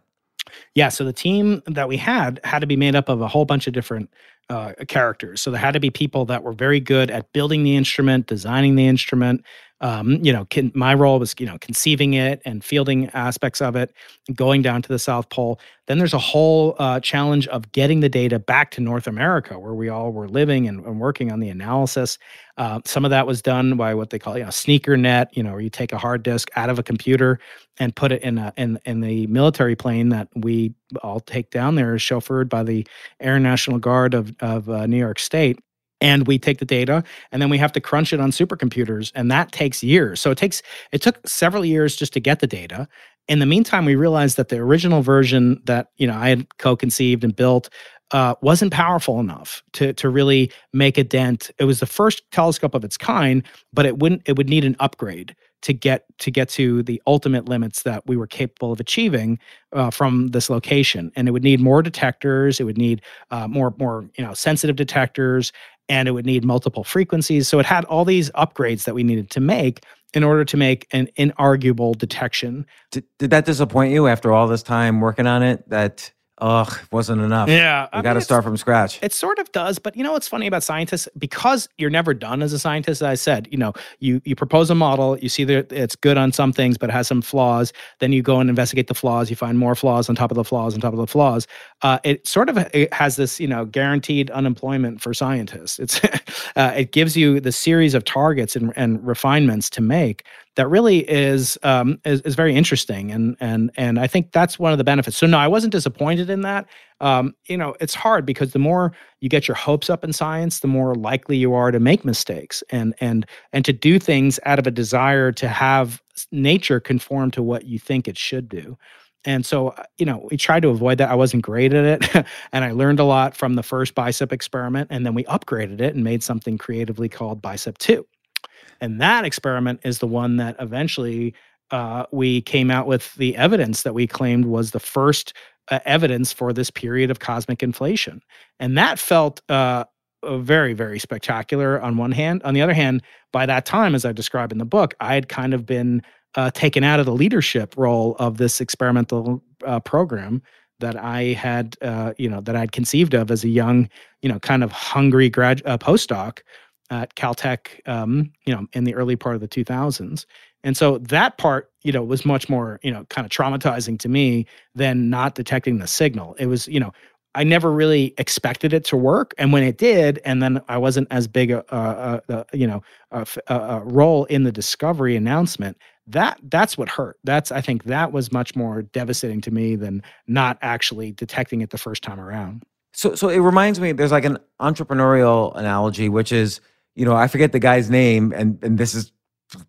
Yeah so the team that we had had to be made up of a whole bunch of different uh, characters. So there had to be people that were very good at building the instrument designing the instrument um, you know, can, my role was, you know, conceiving it and fielding aspects of it, going down to the South Pole. Then there's a whole uh, challenge of getting the data back to North America, where we all were living and, and working on the analysis. Uh, some of that was done by what they call, you know, sneaker net, you know, where you take a hard disk out of a computer and put it in a in in the military plane that we all take down there, chauffeured by the Air National Guard of of uh, New York State and we take the data and then we have to crunch it on supercomputers and that takes years. So it takes it took several years just to get the data. In the meantime we realized that the original version that you know i had co-conceived and built uh, wasn't powerful enough to to really make a dent. It was the first telescope of its kind but it wouldn't it would need an upgrade to get to get to the ultimate limits that we were capable of achieving uh, from this location. And it would need more detectors it would need uh, more more you know sensitive detectors and it would need multiple frequencies. So it had all these upgrades that we needed to make in order to make an inarguable detection. Did, did that disappoint you after all this time working on it? That ugh, wasn't enough. Yeah, we got to start from scratch. It sort of does, but you know what's funny about scientists? Because you're never done as a scientist. As I said, you know, you you propose a model, you see that it's good on some things, but it has some flaws. Then you go and investigate the flaws. You find more flaws on top of the flaws on top of the flaws. Uh, it sort of it has this, you know, guaranteed unemployment for scientists. It's uh, it gives you the series of targets and, and refinements to make that really is, um, is is very interesting, and and and I think that's one of the benefits. So no, I wasn't disappointed in that. Um, you know, it's hard because the more you get your hopes up in science, the more likely you are to make mistakes and and and to do things out of a desire to have nature conform to what you think it should do. And so, uh, you know, we tried to avoid that. I wasn't great at it. and I learned a lot from the first BICEP experiment. And then we upgraded it and made something creatively called BICEP 2. And that experiment is the one that eventually uh, we came out with the evidence that we claimed was the first uh, evidence for this period of cosmic inflation. And that felt uh, very, very spectacular on one hand. On the other hand, by that time, as I describe in the book, I had kind of been uh, taken out of the leadership role of this experimental uh, program that I had, uh, you know, that I'd conceived of as a young, you know, kind of hungry grad postdoc at Caltech, um, you know, in the early part of the 2000s. And so that part, you know, was much more, you know, kind of traumatizing to me than not detecting the signal. It was, you know, I never really expected it to work, and when it did, and then I wasn't as big a, a, a, you know a, a, role in the discovery announcement. That that's what hurt. That's I think that was much more devastating to me than not actually detecting it the first time around. So so it reminds me. There's like an entrepreneurial analogy, which is you know, I forget the guy's name, and and this is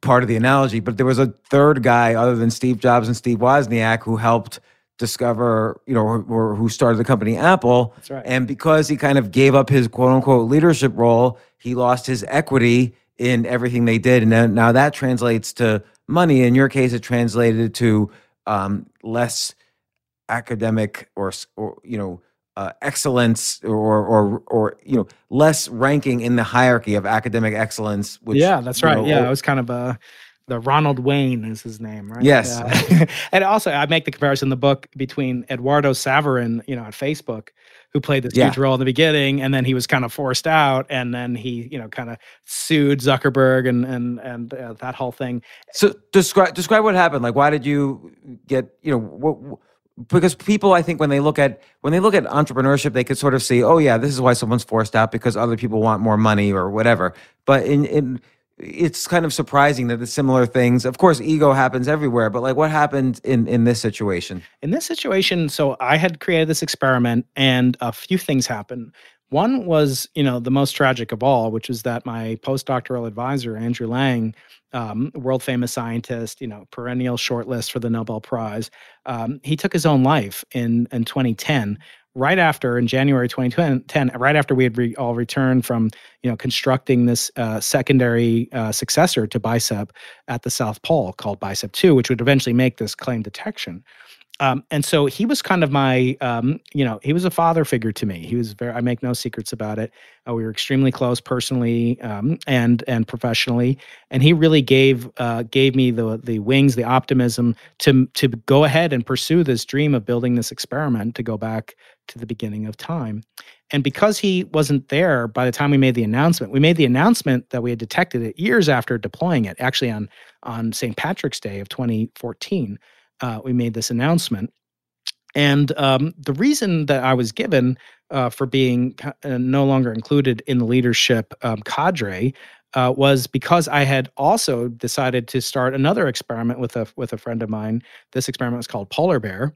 part of the analogy, but there was a third guy other than Steve Jobs and Steve Wozniak who helped discover, you know, or, or who started the company Apple. That's right. And because he kind of gave up his quote unquote leadership role, he lost his equity in everything they did, and now that translates to money. In your case, it translated to um, less academic or or you know uh, excellence or or or you know less ranking in the hierarchy of academic excellence. Which, yeah, that's right. Know, yeah, it was kind of a the Ronald Wayne is his name, right? Yes. Yeah. and also, I make the comparison in the book between Eduardo Saverin, you know, at Facebook, who played this yeah. huge role in the beginning, and then he was kind of forced out, and then he, you know, kind of sued Zuckerberg and and and uh, that whole thing. So describe describe what happened. Like, why did you get, you know, what? Because people i think when they look at when they look at entrepreneurship they could sort of see oh yeah this is why someone's forced out because other people want more money or whatever. But in in it's kind of surprising that the similar things of course ego happens everywhere but like what happened in in this situation? In this situation so i had created this experiment and a few things happened one was you know the most tragic of all which is that my postdoctoral advisor andrew lange um, world famous scientist, you know, perennial shortlist for the Nobel Prize. Um, he took his own life in in 2010, right after in January 2010, right after we had re- all returned from you know constructing this uh, secondary uh, successor to BICEP at the South Pole called BICEP 2, which would eventually make this claim detection. Um, and so he was kind of my, um, you know, he was a father figure to me. He was very, I make no secrets about it. Uh, we were extremely close personally um, and and professionally, and he really gave uh, gave me the the wings, the optimism to to go ahead and pursue this dream of building this experiment to go back to the beginning of time. And because he wasn't there by the time we made the announcement, we made the announcement that we had detected it years after deploying it, actually on on St. Patrick's Day of 2014 uh, we made this announcement. And um, the reason that I was given uh, for being uh, no longer included in the leadership um, cadre uh, was because I had also decided to start another experiment with a with a friend of mine. This experiment was called POLARBEAR,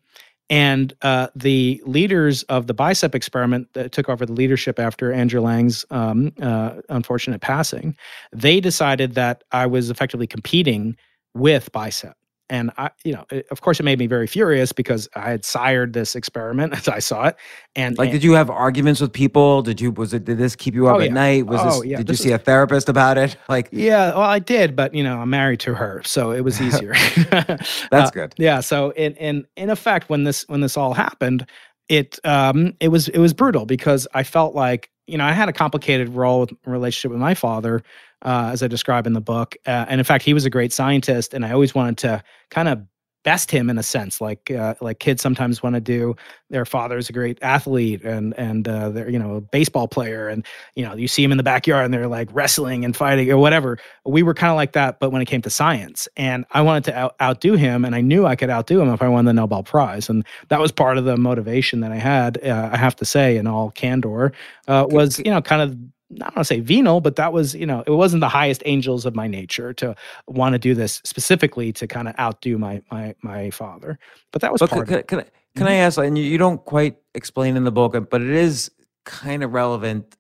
and uh, the leaders of the BICEP experiment that took over the leadership after Andrew Lange's um, uh, unfortunate passing, they decided that I was effectively competing with BICEP and I, you know, it, of course, it made me very furious because I had sired this experiment as I saw it. And like, and, did you have arguments with people? Did you was it did this keep you up oh, at yeah. night? Was oh, this? Yeah. Did this you see a therapist about it? Like, yeah, well, I did, but you know, I'm married to her, so it was easier. That's uh, good. Yeah. So in in in effect, when this when this all happened, it um it was it was brutal because I felt like you know I had a complicated role with, relationship with my father uh, as I describe in the book. Uh, and in fact, he was a great scientist, and I always wanted to kind of best him in a sense like uh, like kids sometimes want to do their father's a great athlete and and uh, they're you know a baseball player and you know you see him in the backyard and they're like wrestling and fighting or whatever we were kind of like that but when it came to science and i wanted to out- outdo him and i knew i could outdo him if i won the nobel prize and that was part of the motivation that i had uh, i have to say in all candor uh, was you know kind of I don't want to say venal, but that was, you know, it wasn't the highest angels of my nature to want to do this specifically to kind of outdo my my my father. But that was But part can, of it. can, I, can I ask, and you, you don't quite explain in the book, but it is kind of relevant.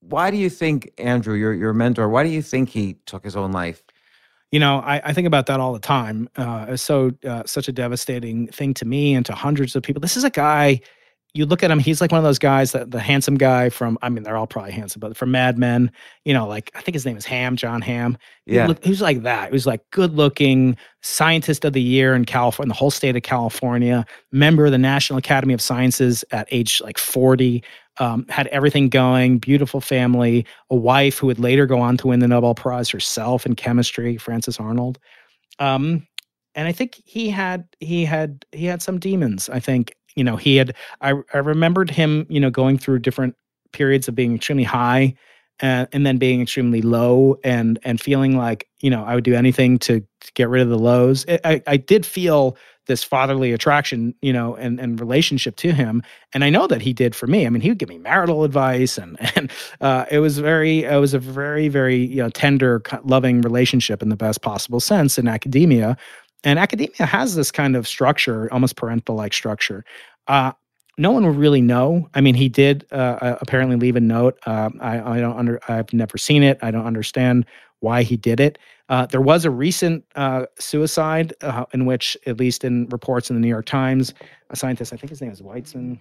Why do you think Andrew, your your mentor, why do you think he took his own life? You know, I, I think about that all the time. Uh, it's so uh, such a devastating thing to me and to hundreds of people. This is a guy you look at him, he's like one of those guys that the handsome guy from, I mean, they're all probably handsome, but from Mad Men, you know, like I think his name is Hamm, Jon Hamm. He Yeah. he was like that. He was like good looking, scientist of the year in California, in the whole state of California, member of the National Academy of Sciences at age like 40, um, had everything going, beautiful family, a wife who would later go on to win the Nobel Prize herself in chemistry, Frances Arnold. Um, and I think he had he had he had some demons. I think you know he had I I remembered him you know going through different periods of being extremely high and, and then being extremely low and and feeling like you know I would do anything to, to get rid of the lows. I, I I did feel this fatherly attraction you know and and relationship to him and I know that he did for me. I mean he would give me marital advice and and uh, it was very it was a very very you know tender loving relationship in the best possible sense in academia and academia has this kind of structure almost parental like structure. Uh, no one would really know. I mean he did uh, uh, apparently leave a note uh, I, I don't under i've never seen it. I don't understand why he did it. Uh, there was a recent uh, suicide uh, in which at least in reports in the new york times a scientist i think his name is weitzman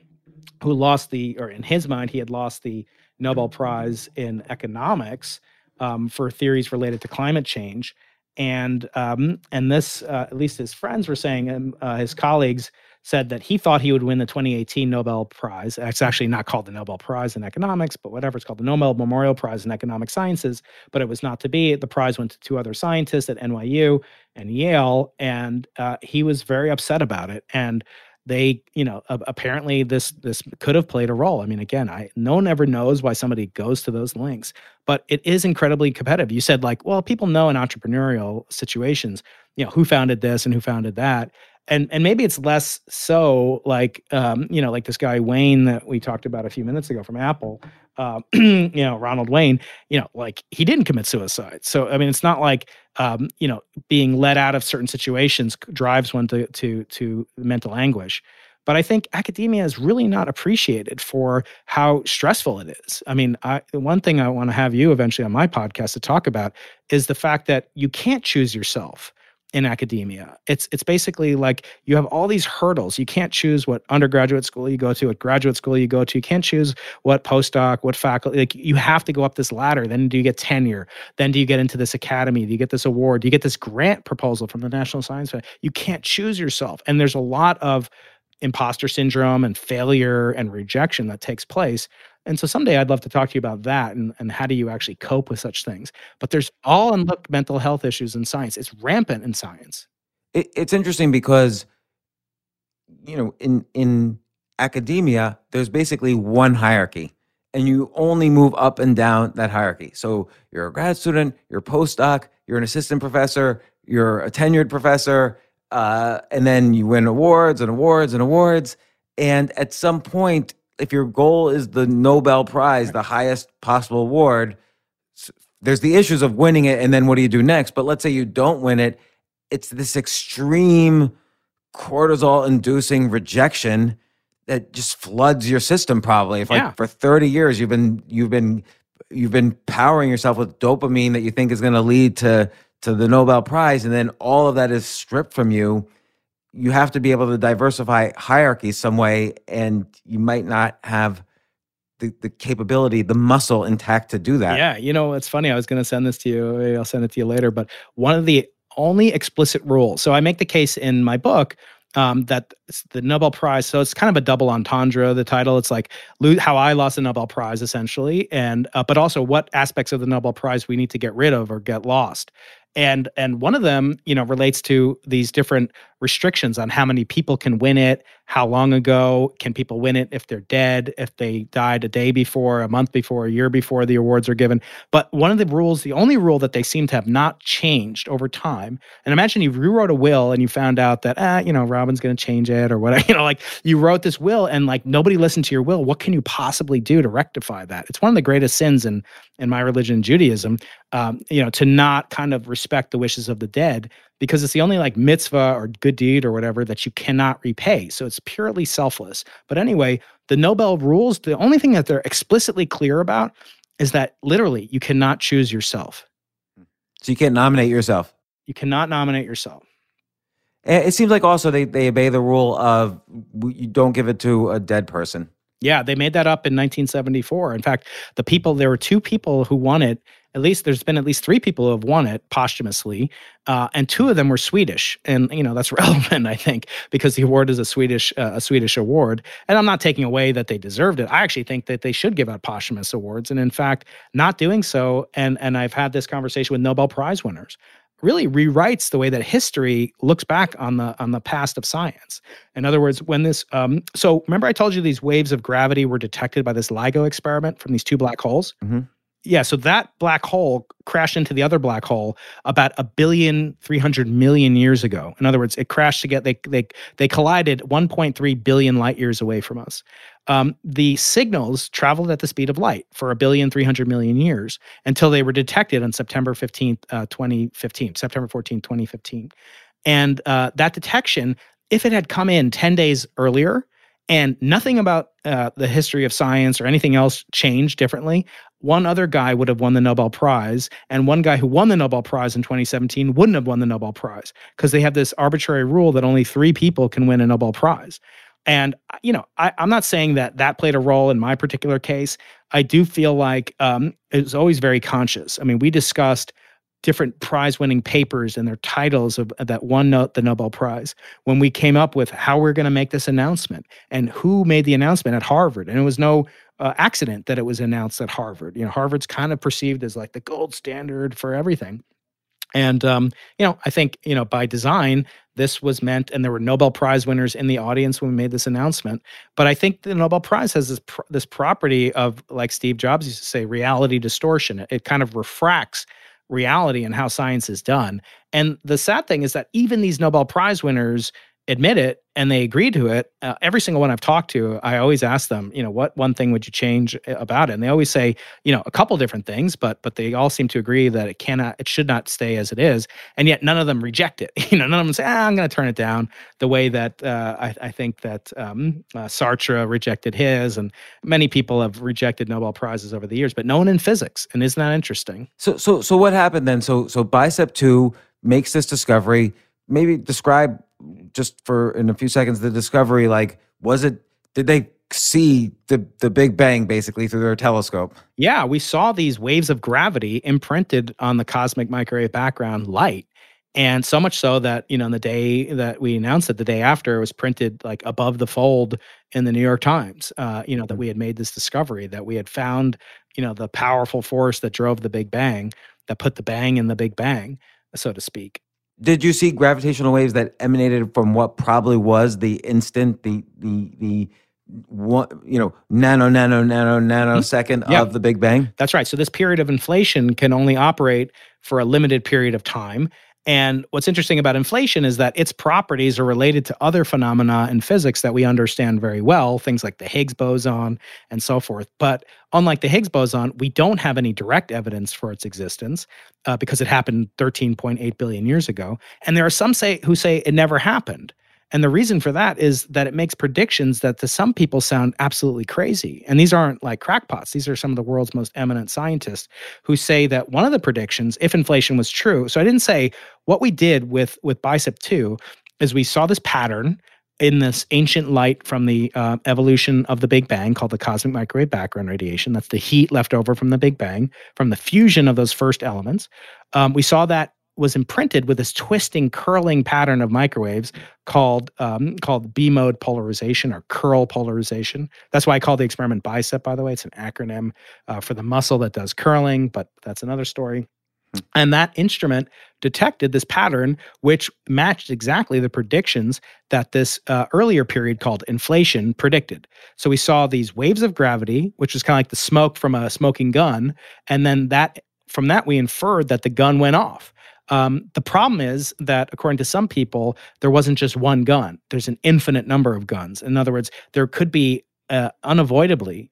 who lost the or in his mind he had lost the nobel prize in economics um, for theories related to climate change and um, and this uh, at least his friends were saying um, uh, his colleagues said that he thought he would win the 2018 Nobel Prize. It's actually not called the Nobel Prize in economics, but whatever. It's called the Nobel Memorial Prize in Economic Sciences, but it was not to be. The prize went to two other scientists at NYU and Yale, and uh, he was very upset about it. And they, you know, a- apparently this this could have played a role. I mean, again, I no one ever knows why somebody goes to those links, but it is incredibly competitive. You said like, well, people know in entrepreneurial situations, you know, who founded this and who founded that and and maybe it's less so like um, you know like this guy Wayne that we talked about a few minutes ago from Apple, uh, you know Ronald Wayne, you know like he didn't commit suicide. So I mean it's not like um, you know being let out of certain situations drives one to to to mental anguish. But I think academia is really not appreciated for how stressful it is. I mean, I, one thing I want to have you eventually on my podcast to talk about is the fact that you can't choose yourself in academia. It's it's basically like you have all these hurdles. You can't choose what undergraduate school you go to, what graduate school you go to. You can't choose what postdoc, what faculty. Like you have to go up this ladder. Then do you get tenure? Then do you get into this academy? Do you get this award? Do you get this grant proposal from the National Science Foundation? You can't choose yourself. And there's a lot of imposter syndrome and failure and rejection that takes place. And so someday I'd love to talk to you about that and, and how do you actually cope with such things. But there's all unlooked mental health issues in science. It's rampant in science. It, it's interesting because, you know, in in academia, there's basically one hierarchy, and you only move up and down that hierarchy. So you're a grad student, you're a postdoc, you're an assistant professor, you're a tenured professor, uh, and then you win awards and awards and awards. And at some point, if your goal is the Nobel Prize, the highest possible award, there's the issues of winning it, and then what do you do next? But let's say you don't win it, it's this extreme cortisol inducing rejection that just floods your system probably if Yeah. like for 30 years you've been you've been you've been powering yourself with dopamine that you think is going to lead to to the Nobel Prize and then all of that is stripped from you you have to be able to diversify hierarchies some way and you might not have the, the capability the muscle intact to do that Yeah, you know, it's funny. I was going to send this to you. I'll send it to you later. But one of the only explicit rules. So I make the case in my book um, that the Nobel Prize. So it's kind of a double entendre. The title. It's like how I lost the Nobel Prize, essentially, and uh, but also what aspects of the Nobel Prize we need to get rid of or get lost. And and one of them, you know, relates to these different restrictions on how many people can win it, how long ago can people win it if they're dead, if they died a day before, a month before, a year before the awards are given. But one of the rules, the only rule that they seem to have not changed over time, and imagine you rewrote a will and you found out that, ah, you know, Robin's going to change it or whatever, you know, like you wrote this will and like nobody listened to your will. What can you possibly do to rectify that? It's one of the greatest sins in in my religion, Judaism, um, you know, to not kind of respect the wishes of the dead because it's the only like mitzvah or good deed or whatever that you cannot repay. So it's purely selfless. But anyway, the Nobel rules, the only thing that they're explicitly clear about is that literally you cannot choose yourself. Hmm. So you can't nominate yourself. You cannot nominate yourself. Eh, it seems like also they, they obey the rule of you don't give it to a dead person. Yeah, they made that up in 1974. In fact, the people there were two people who won it. At least there's been at least three people who have won it posthumously, uh, and two of them were Swedish. And you know that's relevant, I think, because the award is a Swedish uh, a Swedish award. And I'm not taking away that they deserved it. I actually think that they should give out posthumous awards. And in fact, not doing so, and and I've had this conversation with Nobel Prize winners really rewrites the way that history looks back on the on the past of science. In other words, when this um, so remember I told you these waves of gravity were detected by this LIGO experiment from these two black holes. Mm-hmm. Yeah, so that black hole crashed into the other black hole about a billion three hundred million years ago. In other words, it crashed together. They they they collided 1.3 billion light years away from us um, the signals traveled at the speed of light for a billion, 300 million years until they were detected on September 15th, uh, 2015, September 14th, 2015. And uh, that detection, if it had come in 10 days earlier and nothing about uh, the history of science or anything else changed differently, one other guy would have won the Nobel Prize, and one guy who won the Nobel Prize in 2017 wouldn't have won the Nobel Prize because they have this arbitrary rule that only three people can win a Nobel Prize. And uh, you know, I, am not saying that that played a role in my particular case. I do feel like um, it was always very conscious. I mean, we discussed different prize-winning papers and their titles of, of that won no, the Nobel Prize when we came up with how we're going to make this announcement and who made the announcement at Harvard. And it was no uh, accident that it was announced at Harvard. You know, Harvard's kind of perceived as like the gold standard for everything. And um, you know, I think you know by design this was meant, and there were Nobel Prize winners in the audience when we made this announcement. But I think the Nobel Prize has this pr- this property of, like Steve Jobs used to say, reality distortion. It, it kind of refracts reality and how science is done. And the sad thing is that even these Nobel Prize winners admit it and they agree to it uh, every single one i've talked to i always ask them you know what one thing would you change uh, about it? And they always say you know a couple different things but but they all seem to agree that it cannot it should not stay as it is and yet none of them reject it. You know none of them say ah, i'm going to turn it down the way that uh, I, I, think that um, uh, sartre rejected his and many people have rejected nobel prizes over the years but no one in physics and isn't that interesting? So so so what happened then? So so bicep 2 makes this discovery. Maybe describe just for in a few seconds the discovery like was it did they see the the big bang basically through their telescope? Yeah we saw these waves of gravity imprinted on the cosmic microwave background light. And so much so that you know on the day that we announced it the day after it was printed like above the fold in the new york times uh, you know that we had made this discovery that we had found you know the powerful force that drove the big bang that put the bang in the big bang so to speak did you see gravitational waves that emanated from what probably was the instant, the the the one, you know, nano, nano, nano, nanosecond mm-hmm. of the Big Bang? That's right. So this period of inflation can only operate for a limited period of time. And what's interesting about inflation is that its properties are related to other phenomena in physics that we understand very well, things like the Higgs boson and so forth. But unlike the Higgs boson, we don't have any direct evidence for its existence uh, because it happened 13.8 billion years ago. And there are some say who say it never happened. And the reason for that is that it makes predictions that to some people sound absolutely crazy. And these aren't like crackpots. These are some of the world's most eminent scientists who say that one of the predictions, if inflation was true, so I didn't say what we did with with Bicep 2 is we saw this pattern in this ancient light from the uh, evolution of the Big Bang called the cosmic microwave background radiation. That's the heat left over from the Big Bang, from the fusion of those first elements. Um, we saw that was imprinted with this twisting, curling pattern of microwaves called um, called B mode polarization or curl polarization. That's why I call the experiment BICEP. By the way, it's an acronym uh, for the muscle that does curling, but that's another story. And that instrument detected this pattern, which matched exactly the predictions that this uh, earlier period called inflation predicted. So we saw these waves of gravity, which was kind of like the smoke from a smoking gun. And then that from that, we inferred that the gun went off. Um, the problem is that, according to some people, there wasn't just one gun. There's an infinite number of guns. In other words, there could be uh, unavoidably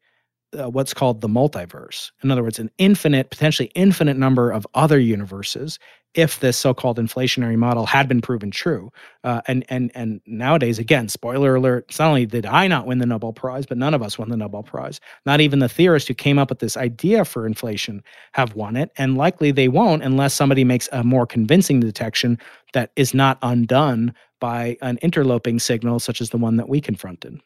uh, what's called the multiverse. In other words, an infinite, potentially infinite number of other universes if this so-called inflationary model had been proven true. Uh, and and and nowadays, again, spoiler alert: not only did I not win the Nobel Prize, but none of us won the Nobel Prize. Not even the theorists who came up with this idea for inflation have won it, and likely they won't unless somebody makes a more convincing detection that is not undone by an interloping signal such as the one that we confronted.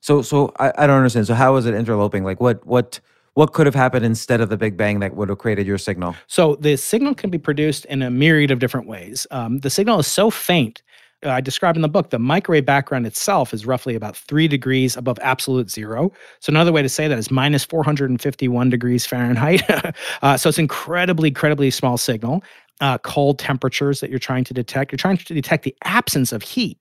So, so I, I don't understand. So, how is it interloping? Like, what, what, what could have happened instead of the Big Bang that would have created your signal? So, the signal can be produced in a myriad of different ways. Um, the signal is so faint. Uh, I describe in the book the microwave background itself is roughly about three degrees above absolute zero. So another way to say that is minus 451 degrees Fahrenheit. uh, so it's incredibly, incredibly small signal. Uh, cold temperatures that you're trying to detect. You're trying to detect the absence of heat.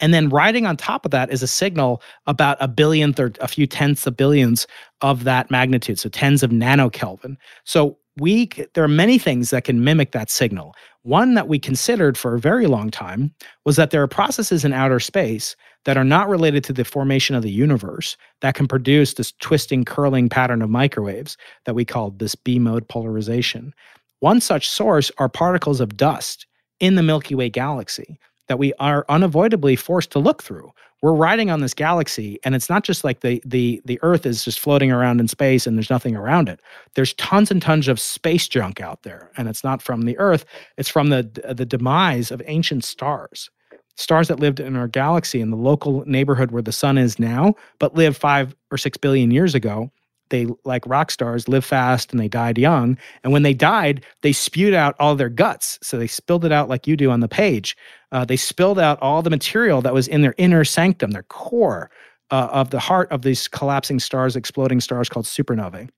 And then riding on top of that is a signal about a billionth or a few tenths of billions of that magnitude, so tens of nanokelvin. So we there are many things that can mimic that signal. One that we considered for a very long time was that there are processes in outer space that are not related to the formation of the universe that can produce this twisting, curling pattern of microwaves that we call this B mode polarization. One such source are particles of dust in the Milky Way galaxy that we are unavoidably forced to look through. We're riding on this galaxy, and it's not just like the the the Earth is just floating around in space and there's nothing around it. There's tons and tons of space junk out there, and it's not from the Earth. It's from the the demise of ancient stars, stars that lived in our galaxy in the local neighborhood where the sun is now, but lived five or six billion years ago they like rock stars live fast and they died young and when they died they spewed out all their guts. So they spilled it out like you do on the page. Uh, they spilled out all the material that was in their inner sanctum their core uh, of the heart of these collapsing stars exploding stars called supernovae.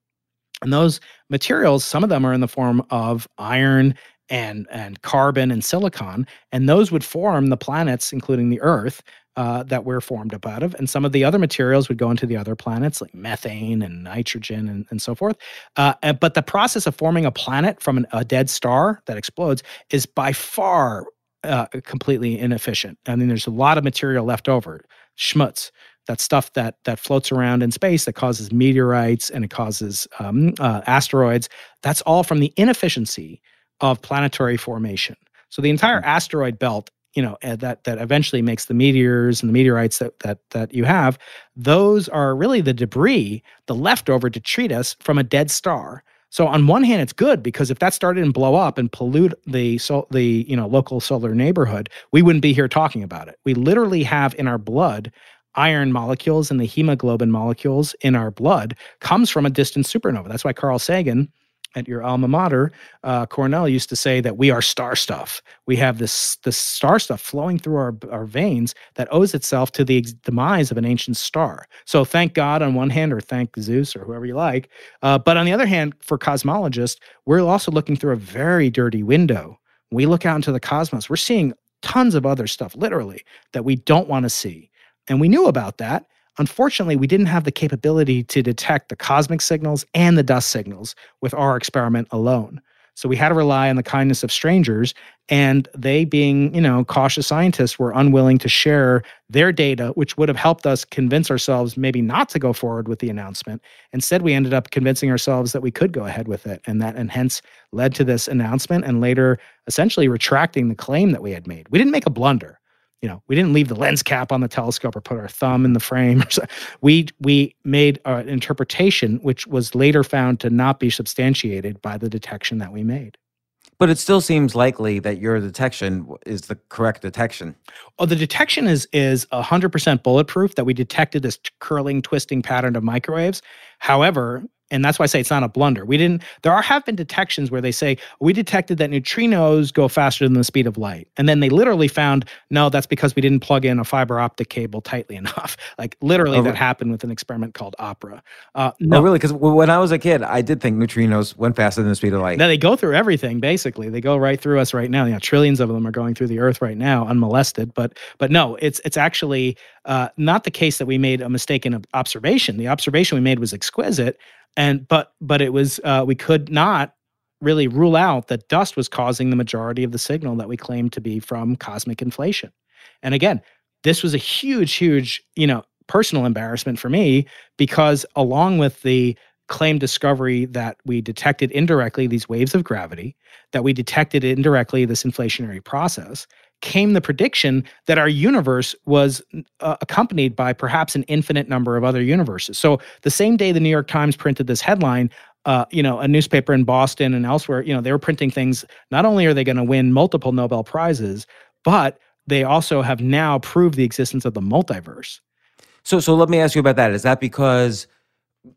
And those materials some of them are in the form of iron and and carbon and silicon and those would form the planets including the earth uh, that we're formed up out of. And some of the other materials would go into the other planets, like methane and nitrogen and, and so forth. Uh, but the process of forming a planet from an, a dead star that explodes is by far uh, completely inefficient. I mean, there's a lot of material left over, schmutz. That stuff that that floats around in space that causes meteorites and it causes um, uh, asteroids. That's all from the inefficiency of planetary formation. So the entire hmm. asteroid belt you know eh, that that eventually makes the meteors and the meteorites that that that you have those are really the debris the leftover detritus from a dead star. So on one hand it's good because if that started and blow up and pollute the so the you know local solar neighborhood we wouldn't be here talking about it. We literally have in our blood iron molecules and the hemoglobin molecules in our blood comes from a distant supernova. That's why carl sagan at your alma mater, uh, Cornell used to say that we are star stuff. We have this this star stuff flowing through our, our veins that owes itself to the ex- demise of an ancient star. So thank God on one hand, or thank Zeus or whoever you like. Uh, but on the other hand, for cosmologists, we're also looking through a very dirty window. We look out into the cosmos. We're seeing tons of other stuff, literally, that we don't want to see. And we knew about that. Unfortunately, we didn't have the capability to detect the cosmic signals and the dust signals with our experiment alone. So we had to rely on the kindness of strangers, and they, being, you know, cautious scientists, were unwilling to share their data, which would have helped us convince ourselves maybe not to go forward with the announcement. Instead, we ended up convincing ourselves that we could go ahead with it, and that and hence led to this announcement and later essentially retracting the claim that we had made. We didn't make a blunder you know, we didn't leave the lens cap on the telescope or put our thumb in the frame. we we made an interpretation which was later found to not be substantiated by the detection that we made. But it still seems likely that your detection is the correct detection. Oh, the detection is is hundred percent bulletproof. That we detected this curling, twisting pattern of microwaves. However, and that's why I say it's not a blunder. We didn't. There are have been detections where they say we detected that neutrinos go faster than the speed of light, and then they literally found no, that's because we didn't plug in a fiber optic cable tightly enough. Like literally, oh, that happened with an experiment called Opera. Uh, no, oh, really? Because when I was a kid, I did think neutrinos went faster than the speed of light. Now they go through everything. Basically, they go right through us right now. You know, trillions of them are going through the Earth right now, unmolested. But but no, it's it's actually uh, not the case that we made a mistake in observation. The observation we made was exquisite, and but but it was uh, we could not really rule out that dust was causing the majority of the signal that we claimed to be from cosmic inflation. And again, this was a huge, huge, you know, personal embarrassment for me because along with the claim discovery that we detected indirectly these waves of gravity, that we detected indirectly this inflationary process, came the prediction that our universe was uh, accompanied by perhaps an infinite number of other universes. So the same day the New York Times printed this headline, uh, you know, a newspaper in Boston and elsewhere, you know, they were printing things. Not only are they going to win multiple Nobel prizes, but they also have now proved the existence of the multiverse. So, so let me ask you about that. Is that because,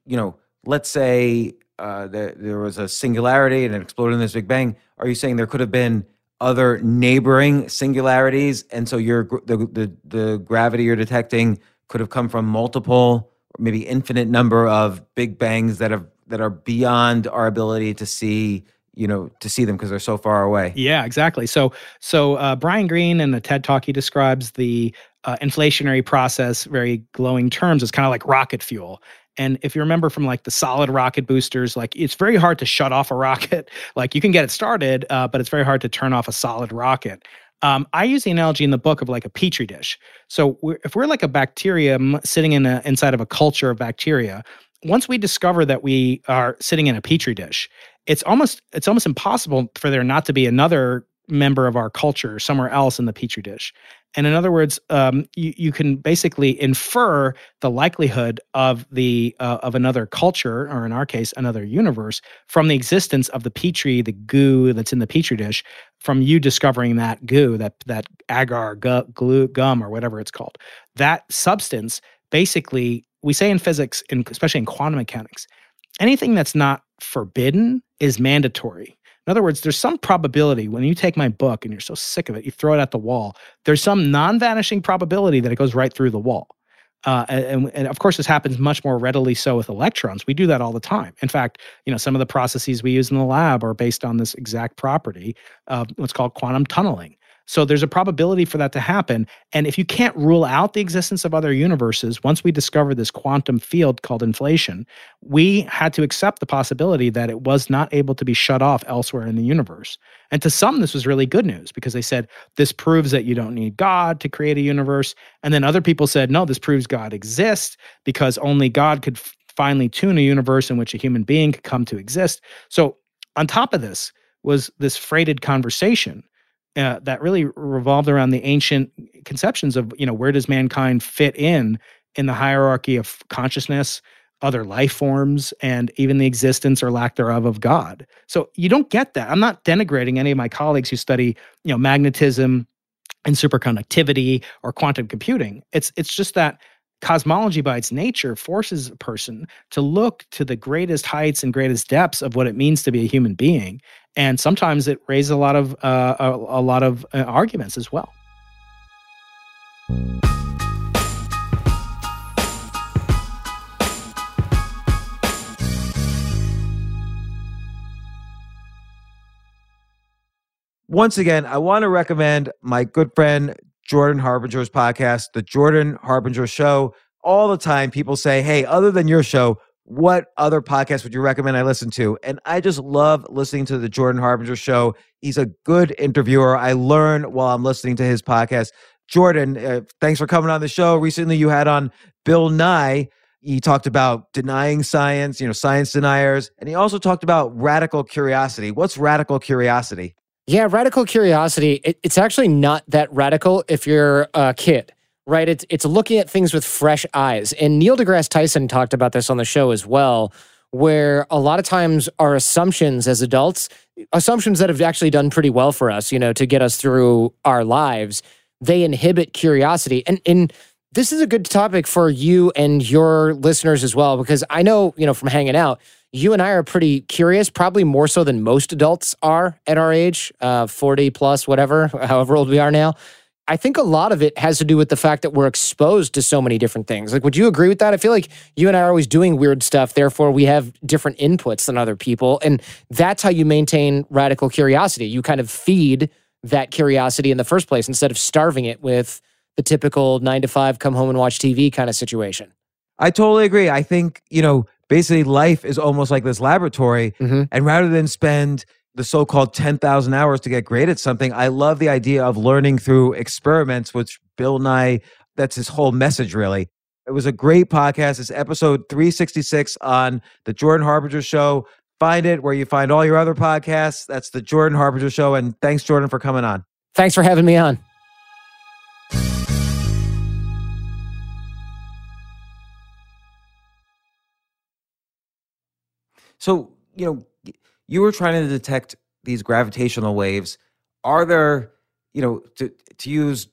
you know, let's say uh, there, there was a singularity and it exploded in this Big Bang? Are you saying there could have been other neighboring singularities, and so your the, the the gravity you're detecting could have come from multiple, maybe infinite number of big bangs that have that are beyond our ability to see you know to see them because they're so far away. Yeah exactly. So so uh, brian greene in the ted talk he describes the uh, inflationary process very glowing terms it's kind of like rocket fuel and if you remember from like the solid rocket boosters, like it's very hard to shut off a rocket. Like you can get it started, uh, but it's very hard to turn off a solid rocket. Um, I use the analogy in the book of like a petri dish. So we're, if we're like a bacterium sitting in a, inside of a culture of bacteria, once we discover that we are sitting in a petri dish, it's almost it's almost impossible for there not to be another member of our culture somewhere else in the petri dish. And in other words, um, you, you can basically infer the likelihood of the uh, of another culture, or in our case, another universe, from the existence of the petri, the goo that's in the petri dish, from you discovering that goo, that that agar gu, glue, gum, or whatever it's called. That substance, basically, we say in physics, in, especially in quantum mechanics, anything that's not forbidden is mandatory. In other words, there's some probability when you take my book and you're so sick of it, you throw it at the wall. There's some non vanishing probability that it goes right through the wall. Uh, and, and, of course, this happens much more readily so with electrons. We do that all the time. In fact, you know, some of the processes we use in the lab are based on this exact property, of what's called quantum tunneling. So there's a probability for that to happen. And if you can't rule out the existence of other universes, once we discovered this quantum field called inflation, we had to accept the possibility that it was not able to be shut off elsewhere in the universe. And to some, this was really good news because they said, this proves that you don't need God to create a universe. And then other people said, no, this proves God exists because only God could finally tune a universe in which a human being could come to exist. So on top of this, was this freighted conversation uh, that really revolved around the ancient conceptions of you know where does mankind fit in in the hierarchy of consciousness other life forms and even the existence or lack thereof of god. So you don't get that. I'm not denigrating any of my colleagues who study you know magnetism and superconductivity or quantum computing. It's it's just that cosmology by its nature forces a person to look to the greatest heights and greatest depths of what it means to be a human being and sometimes it raises a lot of uh, a, a, lot of uh, arguments as well. Once again i want to recommend my good friend Jordan Harbinger's podcast, The Jordan Harbinger Show. All the time, people say, Hey, other than your show, what other podcast would you recommend I listen to? And I just love listening to The Jordan Harbinger Show. He's a good interviewer. I learn while I'm listening to his podcast. Jordan, uh, thanks for coming on the show. Recently, you had on Bill Nye. He talked about denying science, you know, science deniers, and he also talked about radical curiosity. What's radical curiosity? Yeah, radical curiosity. It, it's actually not that radical if you're a kid, right? It's it's looking at things with fresh eyes. And Neil deGrasse Tyson talked about this on the show as well, where a lot of times our assumptions as adults, assumptions that have actually done pretty well for us, you know, to get us through our lives, they inhibit curiosity. And and this is a good topic for you and your listeners as well, because I know, you know, from hanging out, you and I are pretty curious, probably more so than most adults are at our age, uh, 40 plus, whatever, however old we are now. I think a lot of it has to do with the fact that we're exposed to so many different things. Like, would you agree with that? I feel like you and I are always doing weird stuff. Therefore, we have different inputs than other people. And that's how you maintain radical curiosity. You kind of feed that curiosity in the first place instead of starving it with the typical nine to five, come home and watch TV kind of situation. I totally agree. I think, you know, basically life is almost like this laboratory. Mm-hmm. And rather than spend the so-called 10,000 hours to get great at something. I love the idea of learning through experiments, which Bill Nye, that's his whole message really. It was a great podcast. It's episode 366 on the Jordan Harbinger show. Find it where you find all your other podcasts. That's the Jordan Harbinger show. And thanks, Jordan, for coming on. Thanks for having me on. So, you know, you were trying to detect these gravitational waves. Are there, you know, to to use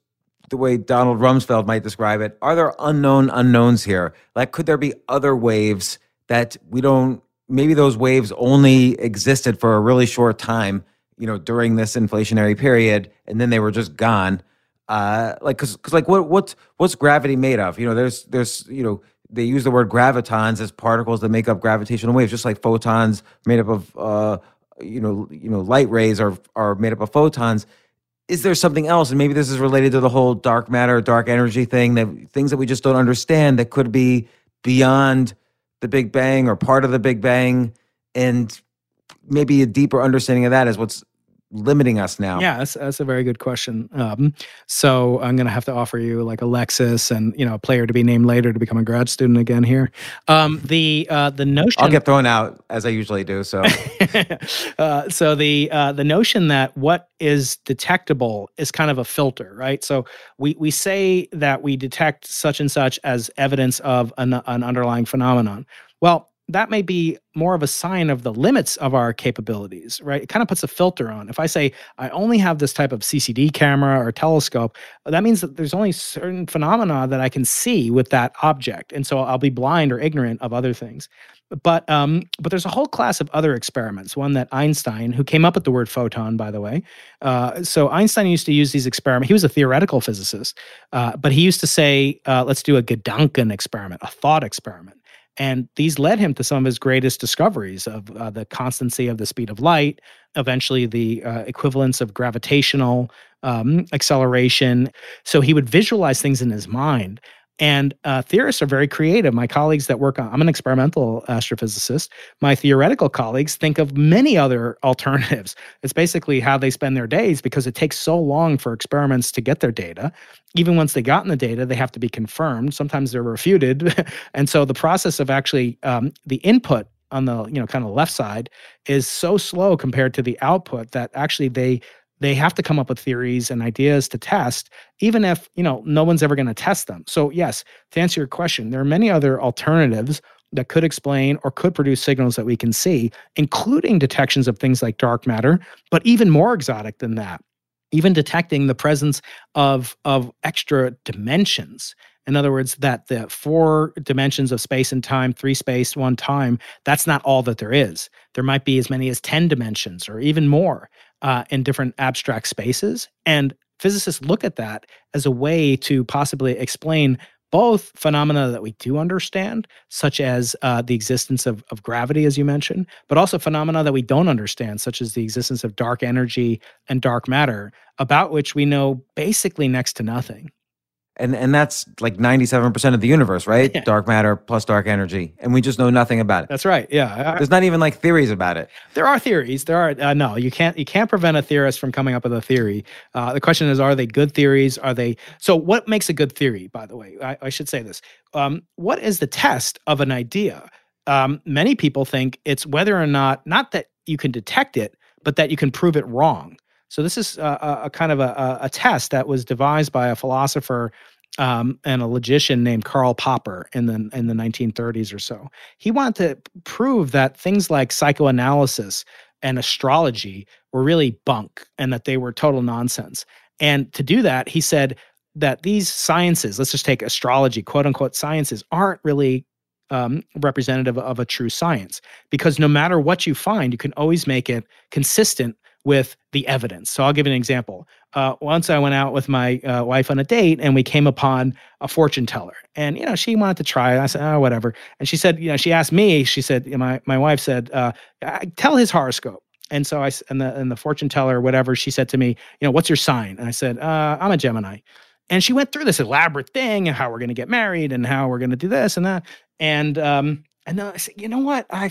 the way Donald Rumsfeld might describe it, are there unknown unknowns here? Like, could there be other waves that we don't? Maybe those waves only existed for a really short time, you know, during this inflationary period, and then they were just gone. Uh, like, cause, cause, like, what, what's, what's gravity made of? You know, there's, there's, you know, they use the word gravitons as particles that make up gravitational waves, just like photons made up of uh, you know you know light rays are are made up of photons. Is there something else? And maybe this is related to the whole dark matter, dark energy thing that things that we just don't understand that could be beyond the Big Bang or part of the Big Bang, and maybe a deeper understanding of that is what's limiting us now? Yeah, that's, that's a very good question. Um, so I'm going to have to offer you like a Lexus and you know a player to be named later to become a grad student again here. Um, the uh, the notion I'll get thrown out as I usually do. So uh, so the uh, the notion that what is detectable is kind of a filter, right? So we we say that we detect such and such as evidence of an, an underlying phenomenon. Well, that may be more of a sign of the limits of our capabilities, right? It kind of puts a filter on. If I say I only have this type of CCD camera or telescope, that means that there's only certain phenomena that I can see with that object, and so I'll be blind or ignorant of other things. But um, but there's a whole class of other experiments. One that Einstein, who came up with the word photon, by the way. Uh, so Einstein used to use these experiments. He was a theoretical physicist, uh, but he used to say, uh, "Let's do a Gedanken experiment, a thought experiment." And these led him to some of his greatest discoveries of uh, the constancy of the speed of light, eventually the uh, equivalence of gravitational um, acceleration. So he would visualize things in his mind. And uh, theorists are very creative. My colleagues that work on, I'm an experimental astrophysicist. My theoretical colleagues think of many other alternatives. It's basically how they spend their days because it takes so long for experiments to get their data. Even once they've gotten the data, they have to be confirmed. Sometimes they're refuted. and so the process of actually um, the input on the you know kind of left side is so slow compared to the output that actually they they have to come up with theories and ideas to test even if you know no one's ever going to test them. So yes to answer your question there are many other alternatives that could explain or could produce signals that we can see including detections of things like dark matter but even more exotic than that even detecting the presence of of extra dimensions. In other words, that the four dimensions of space and time, three space, one time, that's not all that there is. There might be as many as 10 dimensions or even more uh, in different abstract spaces. And physicists look at that as a way to possibly explain both phenomena that we do understand, such as uh, the existence of, of gravity, as you mentioned, but also phenomena that we don't understand, such as the existence of dark energy and dark matter, about which we know basically next to nothing and and that's like 97% of the universe right Yeah. dark matter plus dark energy and we just know nothing about it That's right. Yeah, there's not even like theories about it there are theories. There are uh, no. You can't. You can't prevent a theorist from coming up with a theory. Uh, the question is, are they good theories? Are they? So, what makes a good theory? By the way, I, I should say this. Um, what is the test of an idea? Um, many people think it's whether or not not that you can detect it, but that you can prove it wrong. So this is a, a, kind of a, a, a test that was devised by a philosopher um, and a logician named Karl Popper in the in the 1930s or so. He wanted to prove that things like psychoanalysis and astrology were really bunk and that they were total nonsense. And to do that, he said, that these sciences, let's just take astrology, quote unquote sciences, aren't really um, representative of a true science because no matter what you find, you can always make it consistent with the evidence. So I'll give you an example. Uh, once I went out with my uh, wife on a date and we came upon a fortune teller, and you know she wanted to try it. I said, "Oh, whatever." And she said, you know, she asked me. She said, you my my wife said, uh, "Tell his horoscope." And so I and the and the fortune teller, whatever, she said to me, you know, what's your sign? And I said, uh, I'm a Gemini. And she went through this elaborate thing and how we're going to get married and how we're going to do this and that. And um, and then I said, you know what? I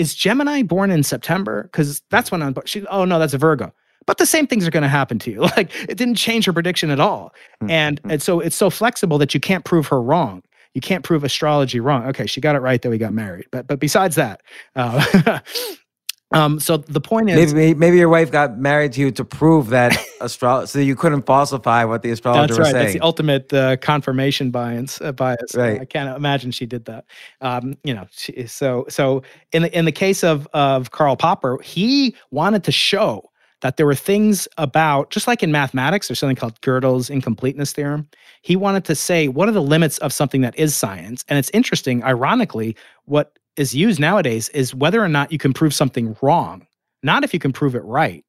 is Gemini born in September? Because that's when I'm. She, oh no, that's a Virgo. But the same things are going to happen to you. Like it didn't change her prediction at all. Mm-hmm. And and so it's so flexible that you can't prove her wrong. You can't prove astrology wrong. Okay, she got it right that we got married. But but besides that, uh, Um, so the point is, maybe maybe your wife got married to you to prove that astrology, so you couldn't falsify what the astrologer that's right. was saying. That's the ultimate uh, confirmation bias. Uh, bias. Right. I can't imagine she did that. Um, you know, she, so so in the in the case of of Karl Popper, he wanted to show that there were things about just like in mathematics, there's something called Gödel's incompleteness theorem. He wanted to say what are the limits of something that is science, and it's interesting. Ironically, what is used nowadays is whether or not you can prove something wrong, not if you can prove it right.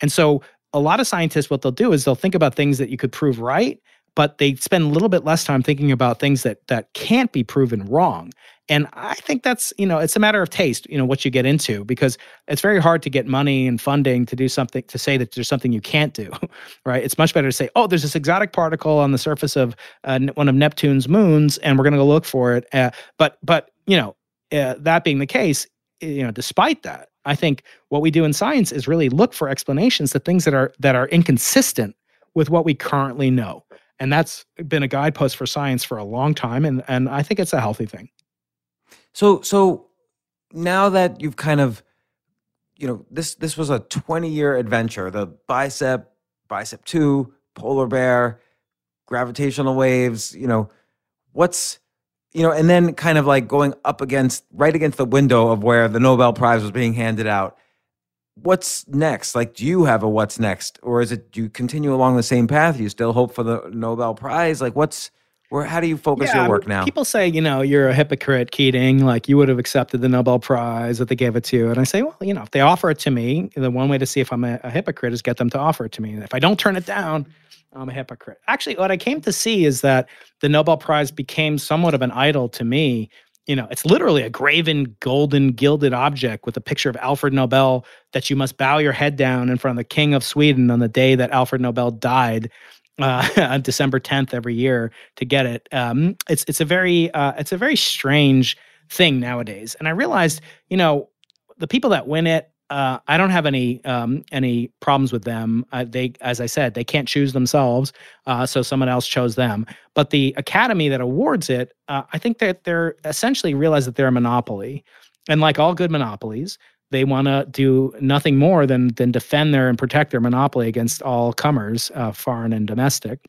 And so a lot of scientists, what they'll do is they'll think about things that you could prove right, but they spend a little bit less time thinking about things that that can't be proven wrong. And I think that's, you know, it's a matter of taste, you know, what you get into, because it's very hard to get money and funding to do something, to say that there's something you can't do, right? It's much better to say, oh, there's this exotic particle on the surface of uh, one of Neptune's moons, and we're going to go look for it. Uh, but, but, you know, uh, that being the case, you know, despite that, I think what we do in science is really look for explanations to things that are that are inconsistent with what we currently know. And that's been a guidepost for science for a long time and and I think it's a healthy thing. So so now that you've kind of you know, this this was a 20-year adventure, the bicep, bicep 2, POLARBEAR, gravitational waves, you know, what's you know, and then kind of like going up against right against the window of where the Nobel Prize was being handed out. What's next? Like, do you have a what's next, or is it do you continue along the same path? Do you still hope for the Nobel Prize? Like, what's where? How do you focus yeah, your work now? People say, you know, you're a hypocrite, Keating. Like, you would have accepted the Nobel Prize that they gave it to you. And I say, well, you know, if they offer it to me, the one way to see if I'm a, a hypocrite is get them to offer it to me. And if I don't turn it down, I'm a hypocrite. Actually, what I came to see is that the Nobel Prize became somewhat of an idol to me. You know, it's literally a graven, golden, gilded object with a picture of Alfred Nobel that you must bow your head down in front of the King of Sweden on the day that Alfred Nobel died. Uh, on December 10th every year to get it. Um, it's it's a very uh, it's a very strange thing nowadays, and I realized, you know, the people that win it uh, I don't have any um, any problems with them. Uh, they, as I said, they can't choose themselves, uh, so someone else chose them. But the academy that awards it, uh, I think that they're essentially realize that they're a monopoly, and like all good monopolies, they want to do nothing more than than defend their and protect their monopoly against all comers, uh, foreign and domestic.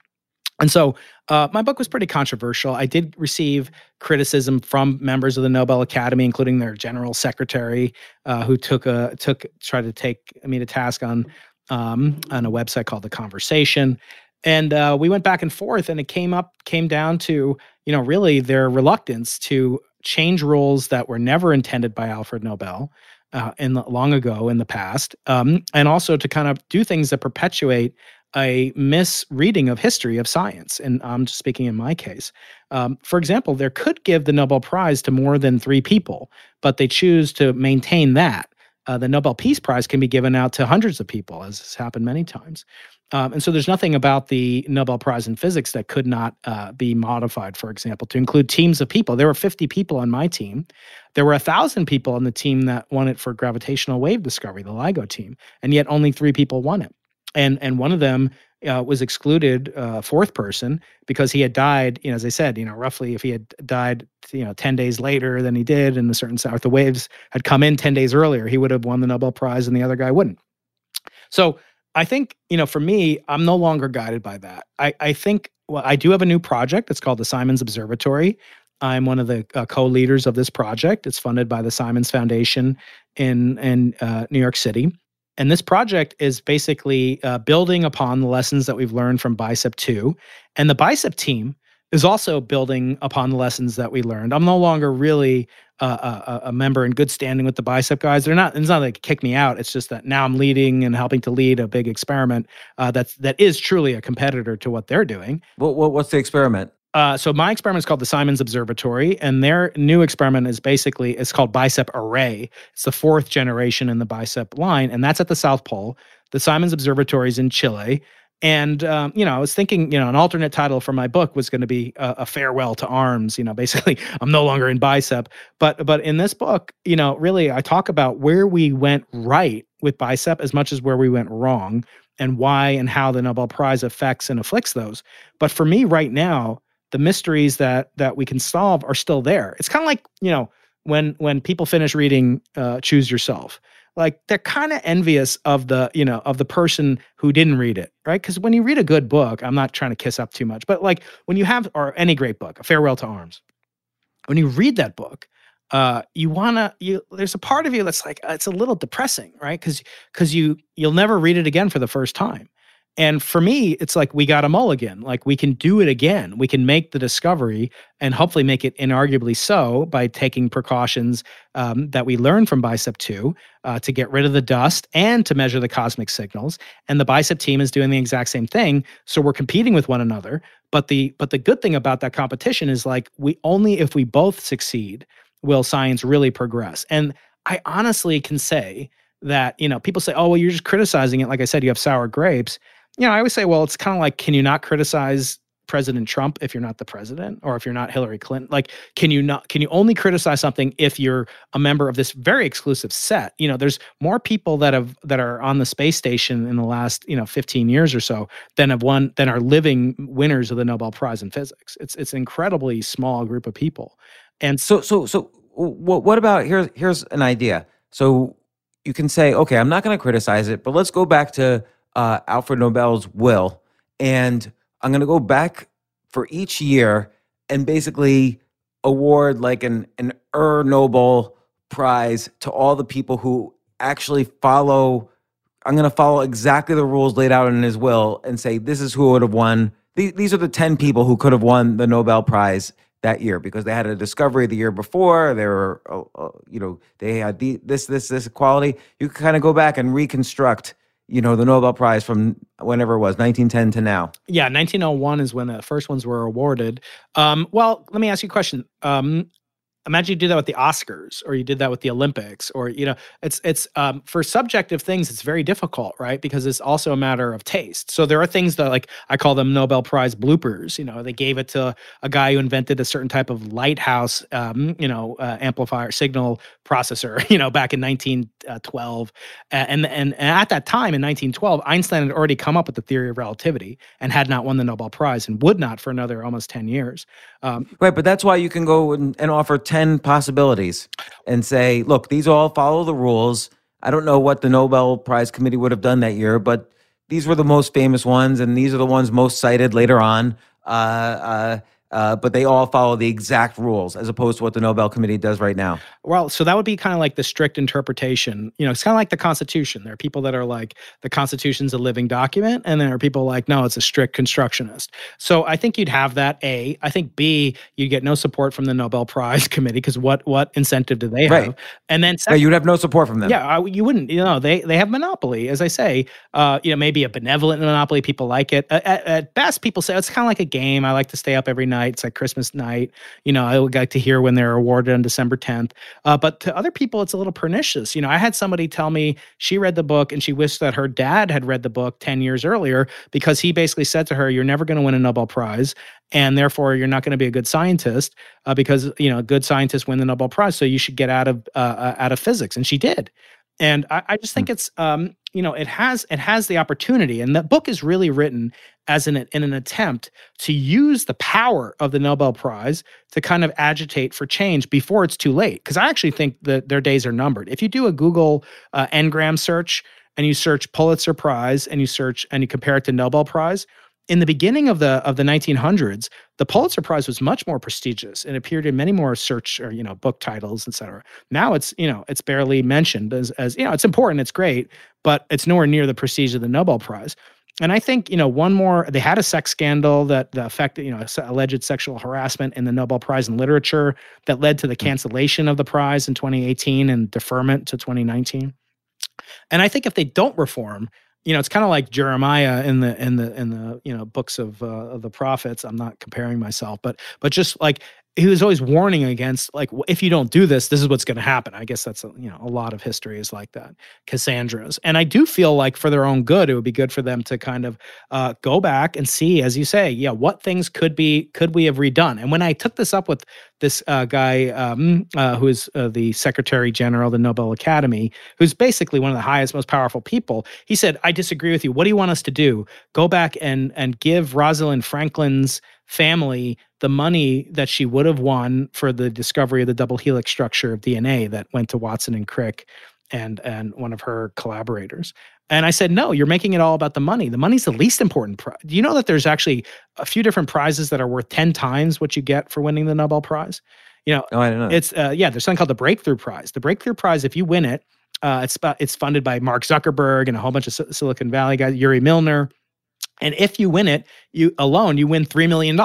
And so uh, my book was pretty controversial. I did receive criticism from members of the Nobel Academy, including their general secretary, uh, who took a took tried to take me to task on um, on a website called The Conversation. And uh, we went back and forth, and it came up came down to you know really their reluctance to change rules that were never intended by Alfred Nobel. Uh, in long ago in the past, um, and also to kind of do things that perpetuate a misreading of history of science. And I'm just speaking in my case. Um, for example, there could give the Nobel Prize to more than three people, but they choose to maintain that. Uh, the Nobel Peace Prize can be given out to hundreds of people, as has happened many times. Um, and so there's nothing about the Nobel Prize in Physics that could not uh, be modified, for example, to include teams of people. There were 50 people on my team. There were 1,000 people on the team that won it for gravitational wave discovery, the LIGO team, and yet only three people won it and and one of them uh, was excluded, uh, fourth person, because he had died. You know, as I said, you know, roughly if he had died, you know, ten days later than he did, in a certain south, the waves had come in ten days earlier, he would have won the Nobel Prize, and the other guy wouldn't. So I think you know, for me, I'm no longer guided by that. I I think well, I do have a new project. It's called the Simons Observatory. I'm one of the uh, co-leaders of this project. It's funded by the Simons Foundation in in uh, New York City And this project is basically uh, building upon the lessons that we've learned from Bicep 2. And the Bicep team is also building upon the lessons that we learned. I'm no longer really uh, a, a, member in good standing with the Bicep guys. They're not. It's not like kick me out. It's just that now I'm leading and helping to lead a big experiment uh, that's that is truly a competitor to what they're doing. What, what what's the experiment? Uh, so my experiment is called the Simons Observatory, and their new experiment is basically it's called Bicep Array. It's the fourth generation in the Bicep line, and that's at the South Pole. The Simons Observatory is in Chile, and um, you know, I was thinking, you know, an alternate title for my book was going to be a, a, farewell to arms. You know, basically, I'm no longer in bicep. But but in this book, you know, really, I talk about where we went right with bicep as much as where we went wrong, and why and how the Nobel Prize affects and afflicts those. But for me, right now, the mysteries that that we can solve are still there. It's kind of like you know when when people finish reading uh, Choose Yourself, like they're kind of envious of the you know of the person who didn't read it, right? Because when you read a good book, I'm not trying to kiss up too much, but like when you have or any great book, A Farewell to Arms, when you read that book, uh, you wanna you there's a part of you that's like it's a little depressing, right? Because because you you'll never read it again for the first time. And for me, it's like we got a mulligan. Like we can do it again. We can make the discovery and hopefully make it inarguably so by taking precautions um, that we learned from Bicep 2 uh, to get rid of the dust and to measure the cosmic signals. And the Bicep team is doing the exact same thing. So we're competing with one another. But the but the good thing about that competition is like we only if we both succeed will science really progress. And I honestly can say that you know people say, oh well, you're just criticizing it. Like I said, you have sour grapes you know, I always say, well, it's kind of like, can you not criticize President Trump if you're not the president or if you're not Hillary Clinton? Like, can you not, can you only criticize something if you're a member of this very exclusive set? You know, there's more people that have, that are on the space station in the last, you know, 15 years or so than have won, than are living winners of the Nobel Prize in physics. It's, it's an incredibly small group of people. And so, so, so what, what about, here's, here's an idea. So you can say, okay, I'm not going to criticize it, but let's go back to, uh, Alfred Nobel's will, and I'm going to go back for each year and basically award like an an Ur Nobel prize to all the people who actually follow. I'm going to follow exactly the rules laid out in his will and say this is who would have won. These, are the 10 people who could have won the Nobel Prize that year because they had a discovery the year before. They were, uh, uh, you know, they had this, this, this quality. You can kind of go back and reconstruct you know, the Nobel Prize from whenever it was, 1910 to now. Yeah, 1901 is when the first ones were awarded. Um, well, let me ask you a question. Um, imagine you do that with the oscars or you did that with the olympics or you know it's it's um, for subjective things it's very difficult right? Because it's also a matter of taste. So there are things that like i call them nobel prize bloopers you know they gave it to a guy who invented a certain type of lighthouse um, you know uh, amplifier signal processor you know back in 1912 and, and and at that time in 1912 einstein had already come up with the theory of relativity and had not won the nobel prize and would not for another almost 10 years. Um, right but that's why you can go and, and offer 10 possibilities and say, look, these all follow the rules. I don't know what the Nobel Prize Committee would have done that year, but these were the most famous ones, and these are the ones most cited later on. Uh, uh, uh, but they all follow the exact rules as opposed to what the Nobel Committee does right now. Well, so that would be kind of like the strict interpretation. You know, it's kind of like the Constitution. There are people that are like the Constitution's a living document, and there are people like, no, it's a strict constructionist. So I think you'd have that. A. I think B. You get no support from the Nobel Prize Committee because what what incentive do they have? Right. And then second, you'd have no support from them. Yeah, I, you wouldn't. You know, they they have monopoly, as I say. Uh, you know, maybe a benevolent monopoly. People like it. At, at best, people say it's kind of like a game. I like to stay up every night It's like Christmas night. You know, I would like to hear when they're awarded on December 10th. Uh, but to other people, it's a little pernicious. You know, I had somebody tell me she read the book and she wished that her dad had read the book 10 years earlier because he basically said to her, You're never going to win a Nobel Prize. And therefore, you're not going to be a good scientist uh, because, you know, good scientists win the Nobel Prize. So you should get out of, uh, uh out of physics. And she did and I, I, just think hmm. it's um, you know it has it has the opportunity and the book is really written as in an attempt to use the power of the nobel prize to kind of agitate for change before it's too late because i actually think that their days are numbered. If you do a google uh, ngram search and you search pulitzer prize and you search and you compare it to nobel prize in the beginning of the of the 1900s, the Pulitzer Prize was much more prestigious and appeared in many more search or you know book titles, etc. Now it's you know it's barely mentioned as as you know it's important, it's great, but it's nowhere near the prestige of the Nobel Prize. And I think you know one more. They had a sex scandal that the affected you know alleged sexual harassment in the Nobel Prize in Literature that led to the hmm. cancellation of the prize in 2018 and deferment to 2019. And I think if they don't reform, you know, it's kind of like Jeremiah in the in the in the you know books of uh, of the prophets. I'm not comparing myself, but but just like he was always warning against like if you don't do this this is what's going to happen. I guess that's a, you know a lot of history is like that cassandra's. And i do feel like for their own good it would be good for them to kind of uh, go back and see as you say yeah what things could be could we have redone? And when i took this up with this uh, guy um, uh, who is uh, the secretary general of the nobel academy who's basically one of the highest most powerful people he said i disagree with you. What do you want us to do? Go back and and give rosalind franklin's family the money that she would have won for the discovery of the double helix structure of DNA that went to Watson and Crick and and one of her collaborators. And I said, no, you're making it all about the money. The money's the least important. Pri- Do you know that there's actually a few different prizes that are worth 10 times what you get for winning the Nobel Prize? You know, oh, I don't know. It's, uh, yeah, there's something called the Breakthrough Prize. The Breakthrough Prize, if you win it, uh, it's, it's funded by Mark Zuckerberg and a whole bunch of Silicon Valley guys, Yuri Milner. And if you win it, you alone, you win $3 million.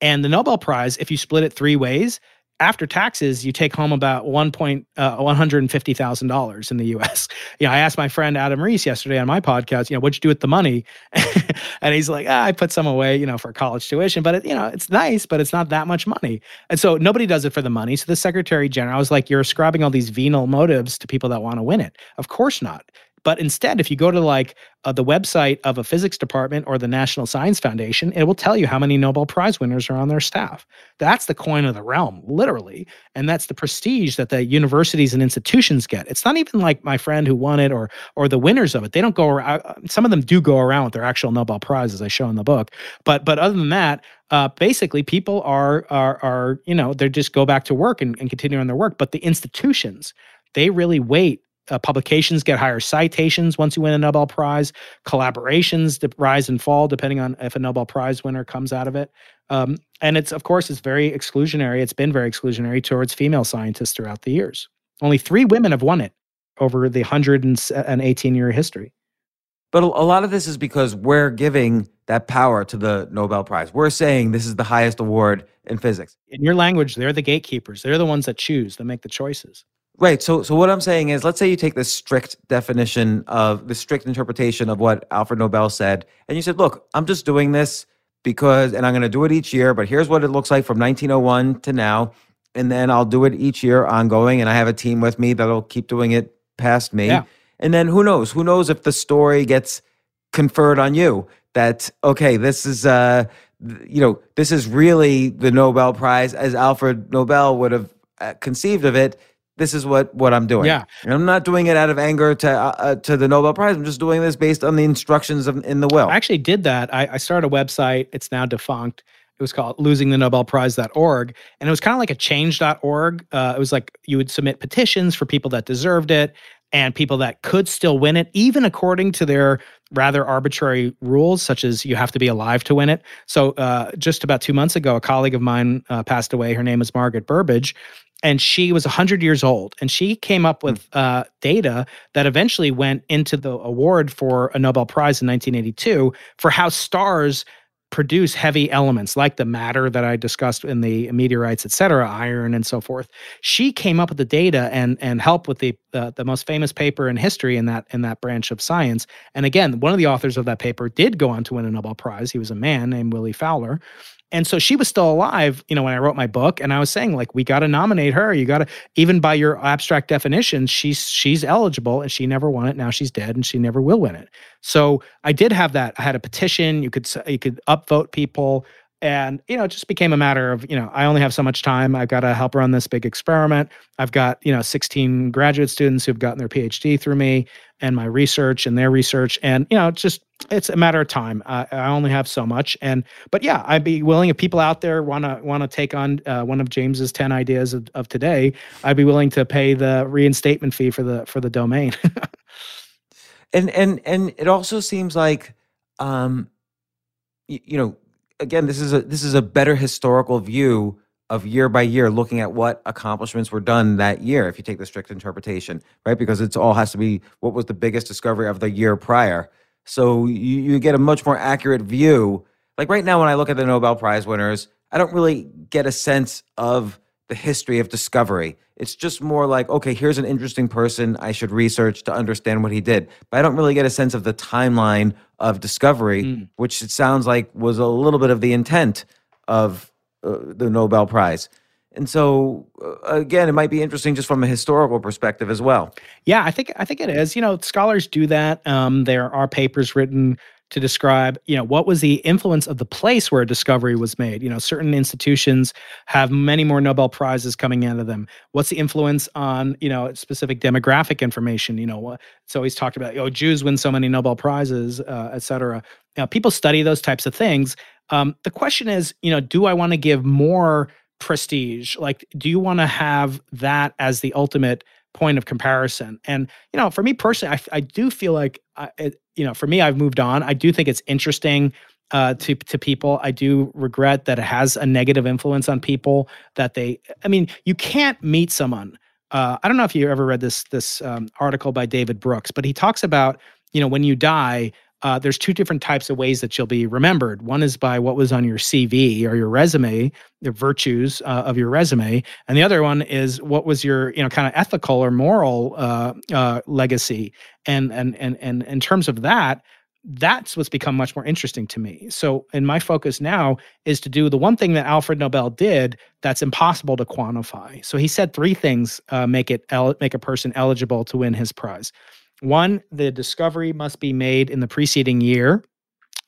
And the Nobel Prize, if you split it three ways, after taxes, you take home about one point uh, one hundred and fifty thousand dollars in the U.S. You know, I asked my friend Adam Riess yesterday on my podcast, you know, what'd you do with the money? and he's like, ah, I put some away, you know, for college tuition, but it, you know, it's nice, but it's not that much money. And so nobody does it for the money. So the Secretary General was like, you're ascribing all these venal motives to people that want to win it. Of course not. But instead, if you go to like uh, the website of a physics department or the National Science Foundation, it will tell you how many Nobel Prize winners are on their staff. That's the coin of the realm, literally. And that's the prestige that the universities and institutions get. It's not even like my friend who won it or or the winners of it. They don't go around. Uh, some of them do go around with their actual Nobel Prize, as I show in the book. But but other than that, uh, basically people are are are you know they just go back to work and, and continue on their work. But the institutions they really wait uh, publications get higher citations once you win a Nobel Prize. Collaborations rise and fall depending on if a Nobel Prize winner comes out of it. Um, and it's of course it's very exclusionary. It's been very exclusionary towards female scientists throughout the years. Only three women have won it over the 118 year history. But a lot of this is because we're giving that power to the Nobel Prize. We're saying this is the highest award in physics. In your language, they're the gatekeepers. They're the ones that choose, that make the choices. Right. So, so what I'm saying is, let's say you take the strict definition of the strict interpretation of what Alfred Nobel said, and you said, "Look, I'm just doing this because, and I'm going to do it each year. But here's what it looks like from 1901 to now, and then I'll do it each year ongoing. And I have a team with me that'll keep doing it past me. Yeah. And then who knows? Who knows if the story gets conferred on you? That okay, this is uh, you know, this is really the Nobel Prize as Alfred Nobel would have uh, conceived of it." This is what what I'm doing. Yeah, and I'm not doing it out of anger to uh, uh, to the Nobel Prize. I'm just doing this based on the instructions of, in the will. I actually did that. I, I started a website. It's now defunct. It was called losingthenobelprize.org. And it was kind of like a change.org. Uh, it was like you would submit petitions for people that deserved it and people that could still win it, even according to their rather arbitrary rules, such as you have to be alive to win it. So, uh, just about two months ago, a colleague of mine uh, passed away. Her name is Margaret Burbidge and she was 100 years old and she came up with hmm. uh, data that eventually went into the award for a nobel prize in 1982 for how stars produce heavy elements like the matter that I discussed in the meteorites, et cetera, iron and so forth. She came up with the data and and helped with the uh, the most famous paper in history in that in that branch of science. And again, one of the authors of that paper did go on to win a Nobel Prize. He was a man named Willie Fowler. And so she was still alive, you know, when I wrote my book. And I was saying, like, we got to nominate her. You got to, even by your abstract definition, she's she's eligible, and she never won it. Now she's dead, and she never will win it. So I did have that. I had a petition. You could you could upvote people and you know it just became a matter of you know i only have so much time. I've got to help run this big experiment. I've got you know 16 graduate students who've gotten their phd through me and my research and their research. And you know it's just it's a matter of time. I only have so much. And but yeah i'd be willing if people out there want to want to take on uh, one of james's 10 ideas of, of today i'd be willing to pay the reinstatement fee for the for the domain. And and and it also seems like um you know, again, this is a this is a better historical view of year by year looking at what accomplishments were done that year if you take the strict interpretation right? Because it's all has to be what was the biggest discovery of the year prior. So you, you get a much more accurate view. Like right now when i look at the nobel prize winners i don't really get a sense of the history of discovery it's just more like okay here's an interesting person i should research to understand what he did but i don't really get a sense of the timeline of discovery mm. which it sounds like was a little bit of the intent of uh, the Nobel Prize. And so, uh, again, it might be interesting just from a historical perspective as well. Yeah, I think I think it is. You know, scholars do that. Um, there are papers written to describe, you know, what was the influence of the place where a discovery was made. You know, certain institutions have many more Nobel prizes coming out of them. What's the influence on, you know, specific demographic information? You know, it's always talked about, oh, Jews win so many Nobel prizes, uh, et cetera. Know, people study those types of things, um, the question is, you know, do I want to give more prestige? Like, do you want to have that as the ultimate point of comparison? And you know, for me personally, I, I do feel like, I, it, you know, for me, I've moved on. I do think it's interesting uh, to to people. I do regret that it has a negative influence on people. That they, I mean, you can't meet someone. Uh, I don't know if you ever read this this um, article by David Brooks, but he talks about you know when you die, uh, there's two different types of ways that you'll be remembered. One is by what was on your CV or your resume, the virtues uh, of your resume, and the other one is what was your you know kind of ethical or moral uh, uh, legacy. And and and and in terms of that, that's what's become much more interesting to me. So, and my focus now is to do the one thing that Alfred Nobel did that's impossible to quantify. So he said three things uh, make it el- make a person eligible to win his prize. One, the discovery must be made in the preceding year.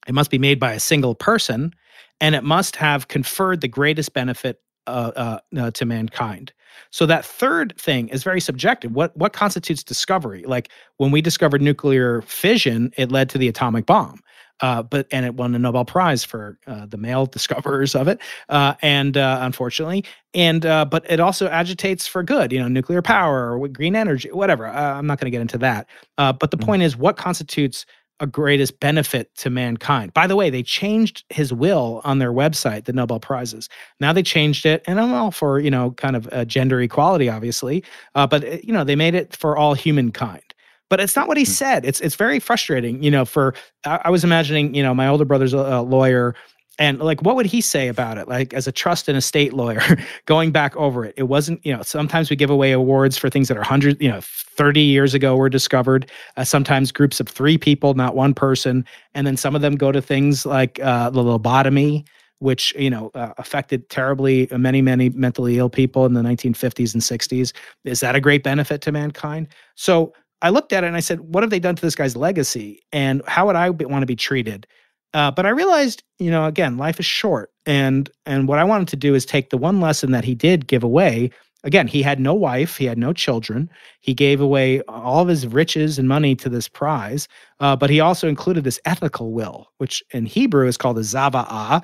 It must be made by a single person, and it must have conferred the greatest benefit uh, uh, uh, to mankind. So that third thing is very subjective. What what constitutes discovery? Like when we discovered nuclear fission, it led to the atomic bomb uh, but and it won a Nobel Prize for uh, the male discoverers of it, uh, and uh, unfortunately, and uh, but it also agitates for good, you know, nuclear power or green energy, whatever. Uh, I'm not going to get into that, but the mm-hmm. point is, what constitutes a greatest benefit to mankind. By the way, they changed his will on their website, the Nobel Prizes. Now they changed it, and I'm all for you know kind of gender equality, obviously, uh, but you know they made it for all humankind but it's not what he hmm. said. It's it's very frustrating, you know. For I, I was imagining, you know, my older brother's a, a, lawyer, and like, what would he say about it? Like, as a trust and estate lawyer, going back over it, it wasn't, you know. Sometimes we give away awards for things that are hundred, you know, thirty years ago were discovered. Uh, sometimes groups of three people, not one person, and then some of them go to things like uh, the lobotomy which you know uh, affected terribly many many mentally ill people in the 1950s and 60s is that a great benefit to mankind so I looked at it and I said, what have they done to this guy's legacy? And how would I want to be treated? Uh, but I realized, you know, again, life is short, and and what I wanted to do is take the one lesson that he did give away. Again, he had no wife, he had no children. He gave away all of his riches and money to this prize, uh, but he also included this ethical will, which in Hebrew is called a zava'ah.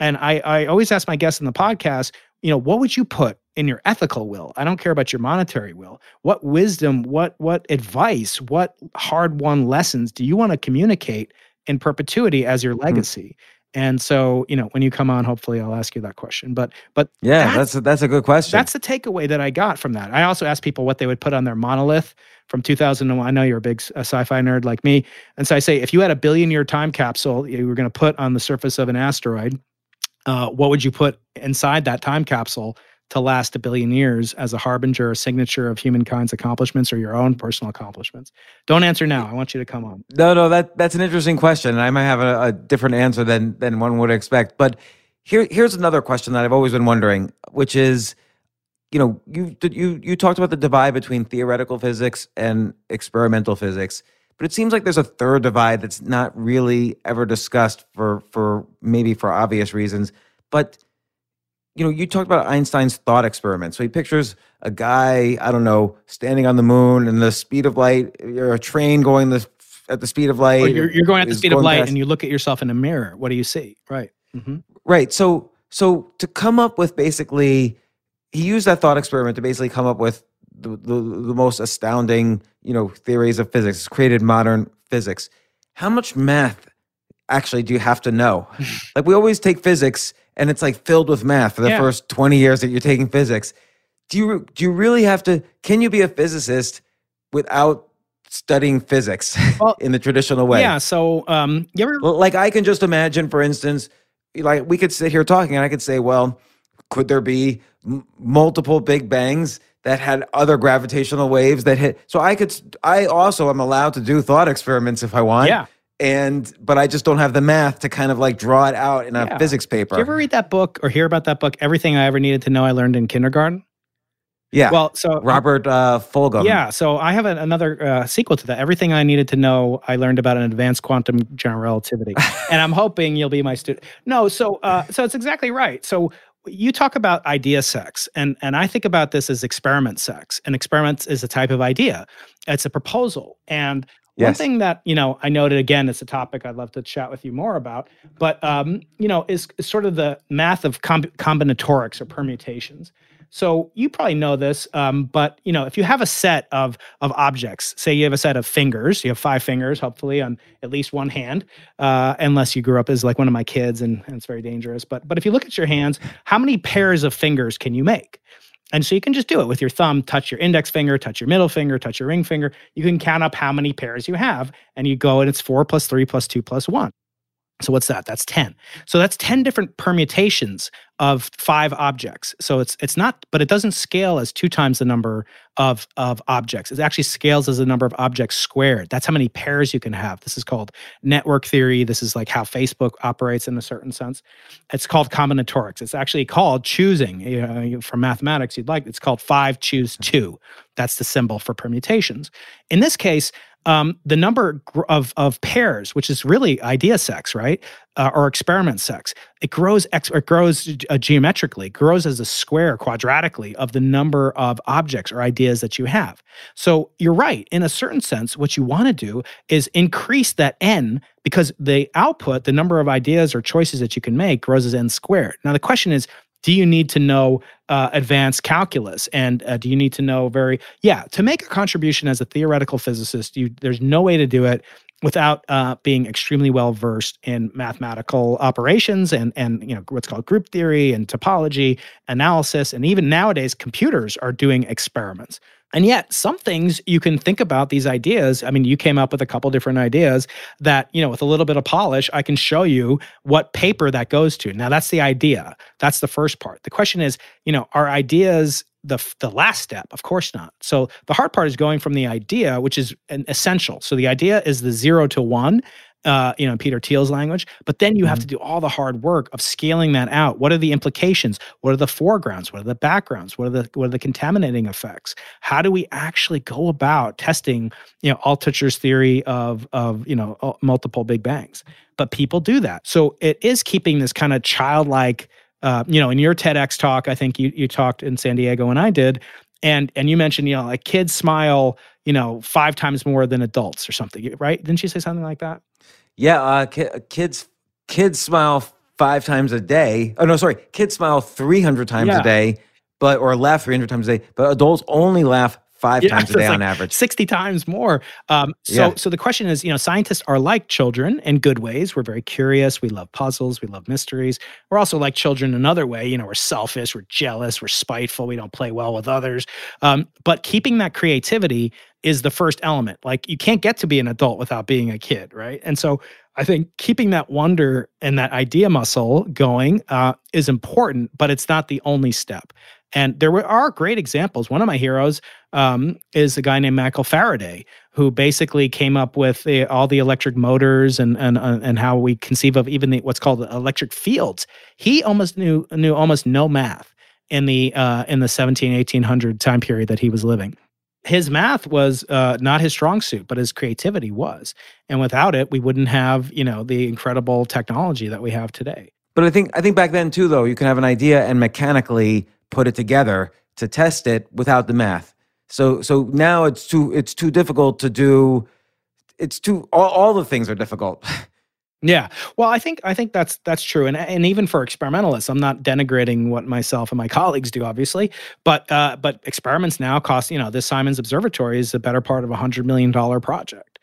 And I, I always ask my guests in the podcast, you know, what would you put in your ethical will? I don't care about your monetary will. What wisdom what what advice what hard won lessons do you want to communicate in perpetuity as your hmm. legacy? Mm-hmm. and so you know when you come on hopefully i'll ask you that question. But but yeah that's that's a, that's a good question. that's the takeaway that i got from that. I also asked people what they would put on their monolith from 2001 i know you're a big a sci-fi nerd like me. And so i say if you had a billion year time capsule you were going to put on the surface of an asteroid uh, what would you put inside that time capsule to last a billion years as a harbinger, a signature of humankind's accomplishments or your own personal accomplishments? Don't answer now. I want you to come on. No, no, that that's an interesting question, and I might have a, a different answer than than one would expect. But here, here's another question that I've always been wondering, which is, you know, you you you talked about the divide between theoretical physics and experimental physics. But it seems like there's a third divide that's not really ever discussed for for maybe for obvious reasons. But you know, you talked about Einstein's thought experiment. So he pictures a guy, I don't know, standing on the moon and the speed of light, or a train going the, at the speed of light. you're, you're, going at the speed of light past. and you look at yourself in a mirror. What do you see? Right. Mm-hmm. Right. So, so to come up with basically, he used that thought experiment to basically come up with the, the, the most astounding, you know, theories of physics, created modern physics. How much math actually do you have to know? like we always take physics and it's like filled with math for the Yeah. first 20 years that you're taking physics. Do you do you really have to can you be a physicist without studying physics Well, in the traditional way? Yeah. So, um, you ever? Like I can just imagine, for instance, like we could sit here talking, and I could say, well, could there be m- multiple big bangs that had other gravitational waves that hit? So I could, I also am allowed to do thought experiments if I want. Yeah. And but I just don't have the math to kind of like draw it out in a Yeah. physics paper. Did you ever read that book or hear about that book? Everything I ever needed to know, I learned in kindergarten. yeah. Well, so Robert uh, Fulghum. Yeah, so I have an, another uh, sequel to that. Everything I needed to know, I learned about an advanced quantum general relativity, and I'm hoping you'll be my student. No, so uh, so it's exactly right. So you talk about idea sex, and and I think about this as experiment sex. And experiments is a type of idea. It's a proposal, and one thing that you know I noted again, it's a topic I'd love to chat with you more about, but um, you know, is, is sort of the math of com- combinatorics or permutations. So you probably know this, um, but you know, if you have a set of of objects, say you have a set of fingers, you have five fingers, hopefully on at least one hand, uh, unless you grew up as like one of my kids, and, and it's very dangerous. But but if you look at your hands, how many pairs of fingers can you make? And so you can just do it with your thumb, touch your index finger, touch your middle finger, touch your ring finger. You can count up how many pairs you have, and you go, and it's four plus three plus two plus one. So what's that? That's 10. So that's 10 different permutations of five objects. So it's it's not, but it doesn't scale as two times the number of, of objects. It actually scales as the number of objects squared. That's how many pairs you can have. This is called network theory. This is like how Facebook operates in a certain sense. It's called combinatorics. It's actually called choosing. You know, from mathematics, you'd like it's called five choose mm-hmm. two. That's the symbol for permutations. In this case, um, the number of of pairs, which is really idea sex, right, uh, or experiment sex, it grows ex- it grows uh, geometrically, grows as a square quadratically of the number of objects or ideas that you have. So you're right. In a certain sense, what you want to do is increase that n because the output, the number of ideas or choices that you can make, grows as n squared. Now the question is, do you need to know uh, advanced calculus? And uh, do you need to know very yeah to make a contribution as a theoretical physicist you there's no way to do it without uh, being extremely well versed in mathematical operations and and you know what's called group theory and topology analysis. And even nowadays computers are doing experiments and yet some things you can think about these ideas. I mean you came up with a couple different ideas that you know with a little bit of polish i can show you what paper that goes to. Now that's the idea. That's the first part. The question is you know are ideas the the last step? Of course not. So the hard part is going from the idea which is an essential. So the idea is the 0 to 1 uh, you know, Peter Thiel's language. But then you have to do all the hard work of scaling that out. What are the implications? What are the foregrounds? What are the backgrounds? What are the what are the contaminating effects? How do we actually go about testing, you know, Altucher's theory of of you know uh, multiple big bangs? But people do that, so it is keeping this kind of childlike. Uh, you know, in your TEDx talk, I think you you talked in San Diego and I did, and and you mentioned you know like kids smile you know five times more than adults or something, right? Didn't you say something like that? Yeah, uh, ki- kids kids smile five times a day. Oh no, sorry, kids smile three hundred times Yeah. a day, but or laugh three hundred times a day. But adults only laugh five Yeah, times a day on like average. 60 times more. Um, so, Yeah. so the question is, you know, scientists are like children in good ways. We're very curious. We love puzzles. We love mysteries. We're also like children another way. You know, we're selfish. We're jealous. We're spiteful. We don't play well with others. Um, but keeping that creativity is the first element. Like you can't get to be an adult without being a kid, right? And so I think keeping that wonder and that idea muscle going uh, is important, but it's not the only step. And there were, are great examples. One of my heroes um, is a guy named Michael Faraday, who basically came up with the, all the electric motors and and uh, and how we conceive of even the, what's called electric fields. He almost knew knew almost no math in the uh, in the 17 1800 time period that he was living. His math was uh, not his strong suit, but his creativity was, and without it, we wouldn't have you know the incredible technology that we have today. But I think I think back then too, though, you can have an idea and mechanically put it together to test it without the math. So so now it's too it's too difficult to do. It's too all, all the things are difficult. Yeah. Well, I think I think that's that's true, and and even for experimentalists, I'm not denigrating what myself and my colleagues do, obviously, but uh, but experiments now cost you know this Simons Observatory is the better part of a hundred million dollar project,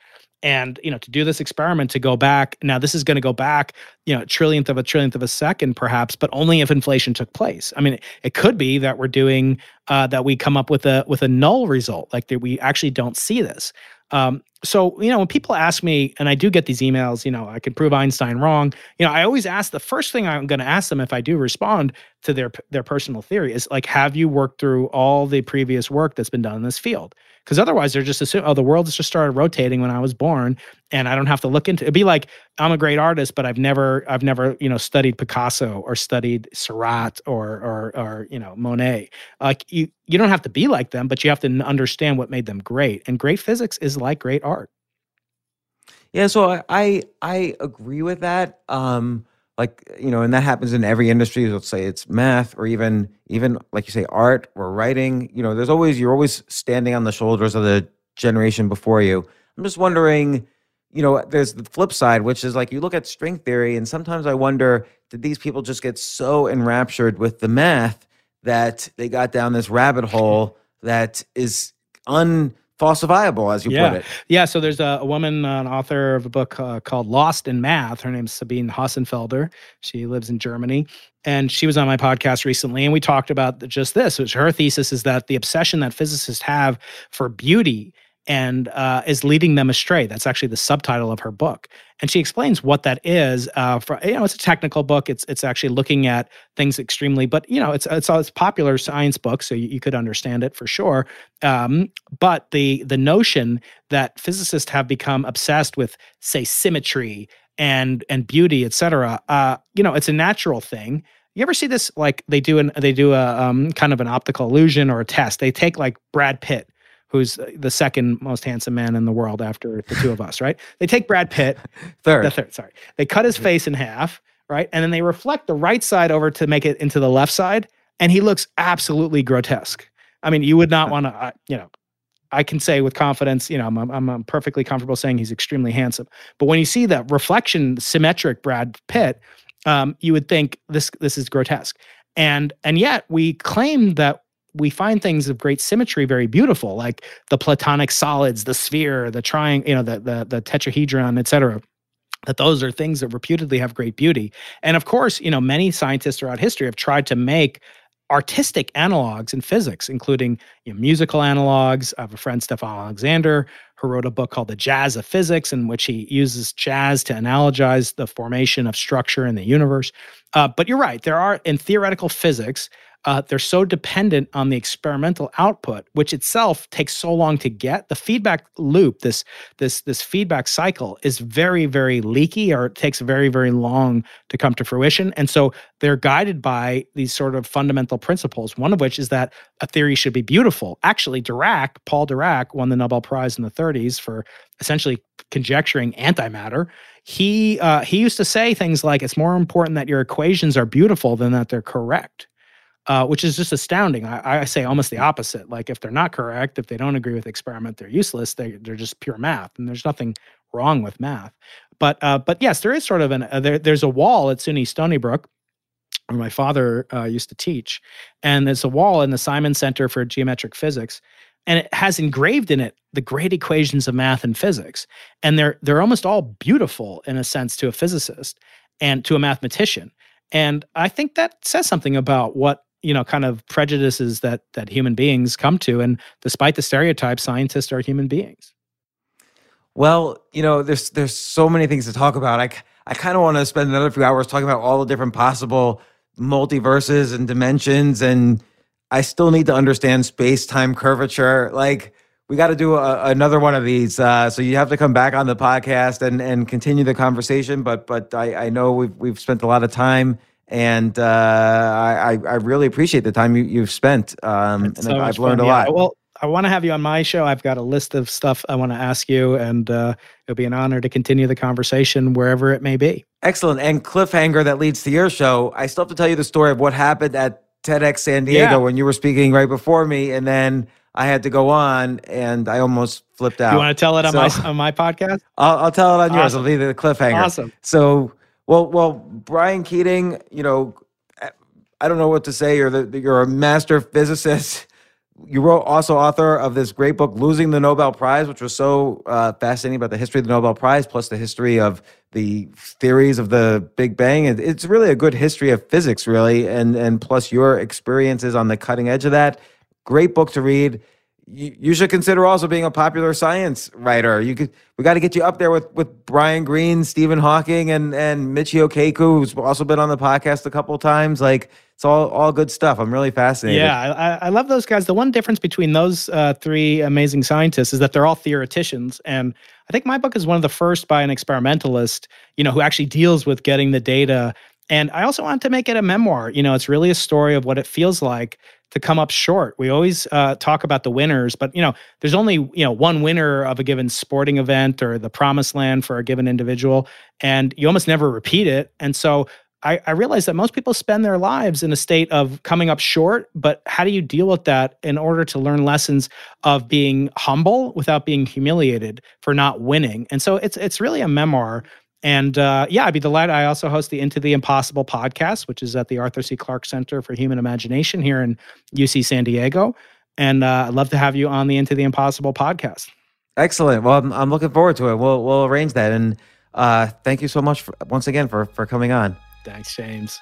And you know, to do this experiment, to go back now, this is going to go back, you know, trillionth of a trillionth of a second, perhaps, but only if inflation took place. I mean, it, could be that we're doing uh, that we come up with a with a null result, like that we actually don't see this. Um, so you know when people ask me and i do get these emails you know i can prove einstein wrong you know i always ask the first thing i'm going to ask them if i do respond to their their personal theory is like have you worked through all the previous work that's been done in this field because otherwise they're just assuming oh the world has just started rotating when i was born and i don't have to look into it. it'd be like i'm a great artist but i've never i've never you know studied picasso or studied Seurat or or or you know monet like you you don't have to be like them but you have to understand what made them great and great physics is like great art yeah, so I I, I agree with that. Um, like you know, and that happens in every industry. Let's say it's math or even even like you say art or writing. You know, there's always you're always standing on the shoulders of the generation before you. I'm just wondering, you know, there's the flip side, which is like you look at string theory, and sometimes I wonder, did these people just get so enraptured with the math that they got down this rabbit hole that is un falsifiable, as you yeah. put it. Yeah. So there's a, a woman, uh, an author of a book uh, called Lost in Math. Her name's Sabine Hossenfelder. She lives in Germany. And she was on my podcast recently, and we talked about just this. Which her thesis is that the obsession that physicists have for beauty and uh, is leading them astray. That's actually the subtitle of her book, and she explains what that is. Uh, for you know, it's a technical book. It's it's actually looking at things extremely, but you know, it's it's it's popular science book, so you, you could understand it for sure. Um, but the the notion that physicists have become obsessed with, say, symmetry and and beauty, etc. Uh, you know, it's a natural thing. You ever see this? Like they do an they do a um, kind of an optical illusion or a test. They take like Brad Pitt who's the second most handsome man in the world after the two of us, right? They take Brad Pitt, third, the third, sorry. They cut his face in half, right? And then they reflect the right side over to make it into the left side, and he looks absolutely grotesque. I mean, you would not want to, uh, you know, I can say with confidence, you know, I'm, I'm, I'm, perfectly comfortable saying he's extremely handsome. But when you see that reflection, symmetric Brad Pitt, um, you would think this this is grotesque. And and yet we claim that we find things of great symmetry very beautiful, like the platonic solids, the sphere, the triangle, you know, the the, the tetrahedron, etc that those are things that reputedly have great beauty. And of course, you know, many scientists throughout history have tried to make artistic analogs in physics, including you know, musical analogs. I have a friend, Stephon Alexander, who wrote a book called The Jazz of Physics, in which he uses jazz to analogize the formation of structure in the universe. Uh, but you're right, there are in theoretical physics, uh, they're so dependent on the experimental output, which itself takes so long to get. The feedback loop, this this this feedback cycle, is very very leaky, or it takes very very long to come to fruition. And so they're guided by these sort of fundamental principles. One of which is that a theory should be beautiful. Actually, Dirac, Paul Dirac, won the Nobel Prize in the 30s for essentially conjecturing antimatter. He uh, he used to say things like, "It's more important that your equations are beautiful than that they're correct." Uh, which is just astounding. I, I, say almost the opposite. Like if they're not correct, if they don't agree with experiment, they're useless. They they're just pure math, and there's nothing wrong with math. But uh, but yes, there is sort of an uh, there, there's a wall at SUNY Stony Brook. Where my father uh, used to teach, and there's a wall in the Simon Center for Geometric Physics, and it has engraved in it the great equations of math and physics, and they're they're almost all beautiful in a sense to a physicist and to a mathematician. And I think that says something about what you know kind of prejudices that that human beings come to and despite the stereotype scientists are human beings. Well you know there's there's so many things to talk about. I i kind of want to spend another few hours talking about all the different possible multiverses and dimensions and i still need to understand space-time curvature. Like we got to do a, another one of these uh, so you have to come back on the podcast and and continue the conversation but but i i know we've we've spent a lot of time and uh, I, I really appreciate the time you, have spent. Um, and so I've learned fun, a lot. Well, I want to have you on my show. I've got a list of stuff I want to ask you, and uh, it'll be an honor to continue the conversation wherever it may be. Excellent. And cliffhanger that leads to your show. I still have to tell you the story of what happened at TEDx San Diego yeah. when you were speaking right before me, and then I had to go on, and I almost flipped out. You want to tell it on so, my on my podcast? I'll, I'll tell it on awesome. yours. It'll be the cliffhanger. Awesome. So well, well, Brian Keating, you know, I don't know what to say. You're the you're a master physicist. you wrote also author of this great book, Losing the Nobel Prize, which was so uh, fascinating about the history of the Nobel Prize, plus the history of the theories of the Big Bang. It's really a good history of physics, really, and and plus your experiences on the cutting edge of that. Great book to read you, you should consider also being a popular science writer. You could we got to get you up there with with Brian Greene, Stephen Hawking, and and Michio Kaku, who's also been on the podcast a couple times. Like it's all all good stuff. I'm really fascinated. Yeah, I, I love those guys. The one difference between those uh, three amazing scientists is that they're all theoreticians, and I think my book is one of the first by an experimentalist, you know, who actually deals with getting the data and I also want to make it a memoir. You know, it's really a story of what it feels like to come up short. We always uh, talk about the winners, but you know, there's only you know one winner of a given sporting event or the promised land for a given individual, and you almost never repeat it. And so I, I realize that most people spend their lives in a state of coming up short. But how do you deal with that in order to learn lessons of being humble without being humiliated for not winning? And so it's it's really a memoir and uh, yeah, I'd be delighted. I also host the Into the Impossible podcast, which is at the Arthur C. Clarke Center for Human Imagination here in UC San Diego. And uh, I'd love to have you on the Into the Impossible podcast. Excellent. Well, I'm, I'm looking forward to it. We'll we'll arrange that. And uh, thank you so much for, once again for for coming on. Thanks, James.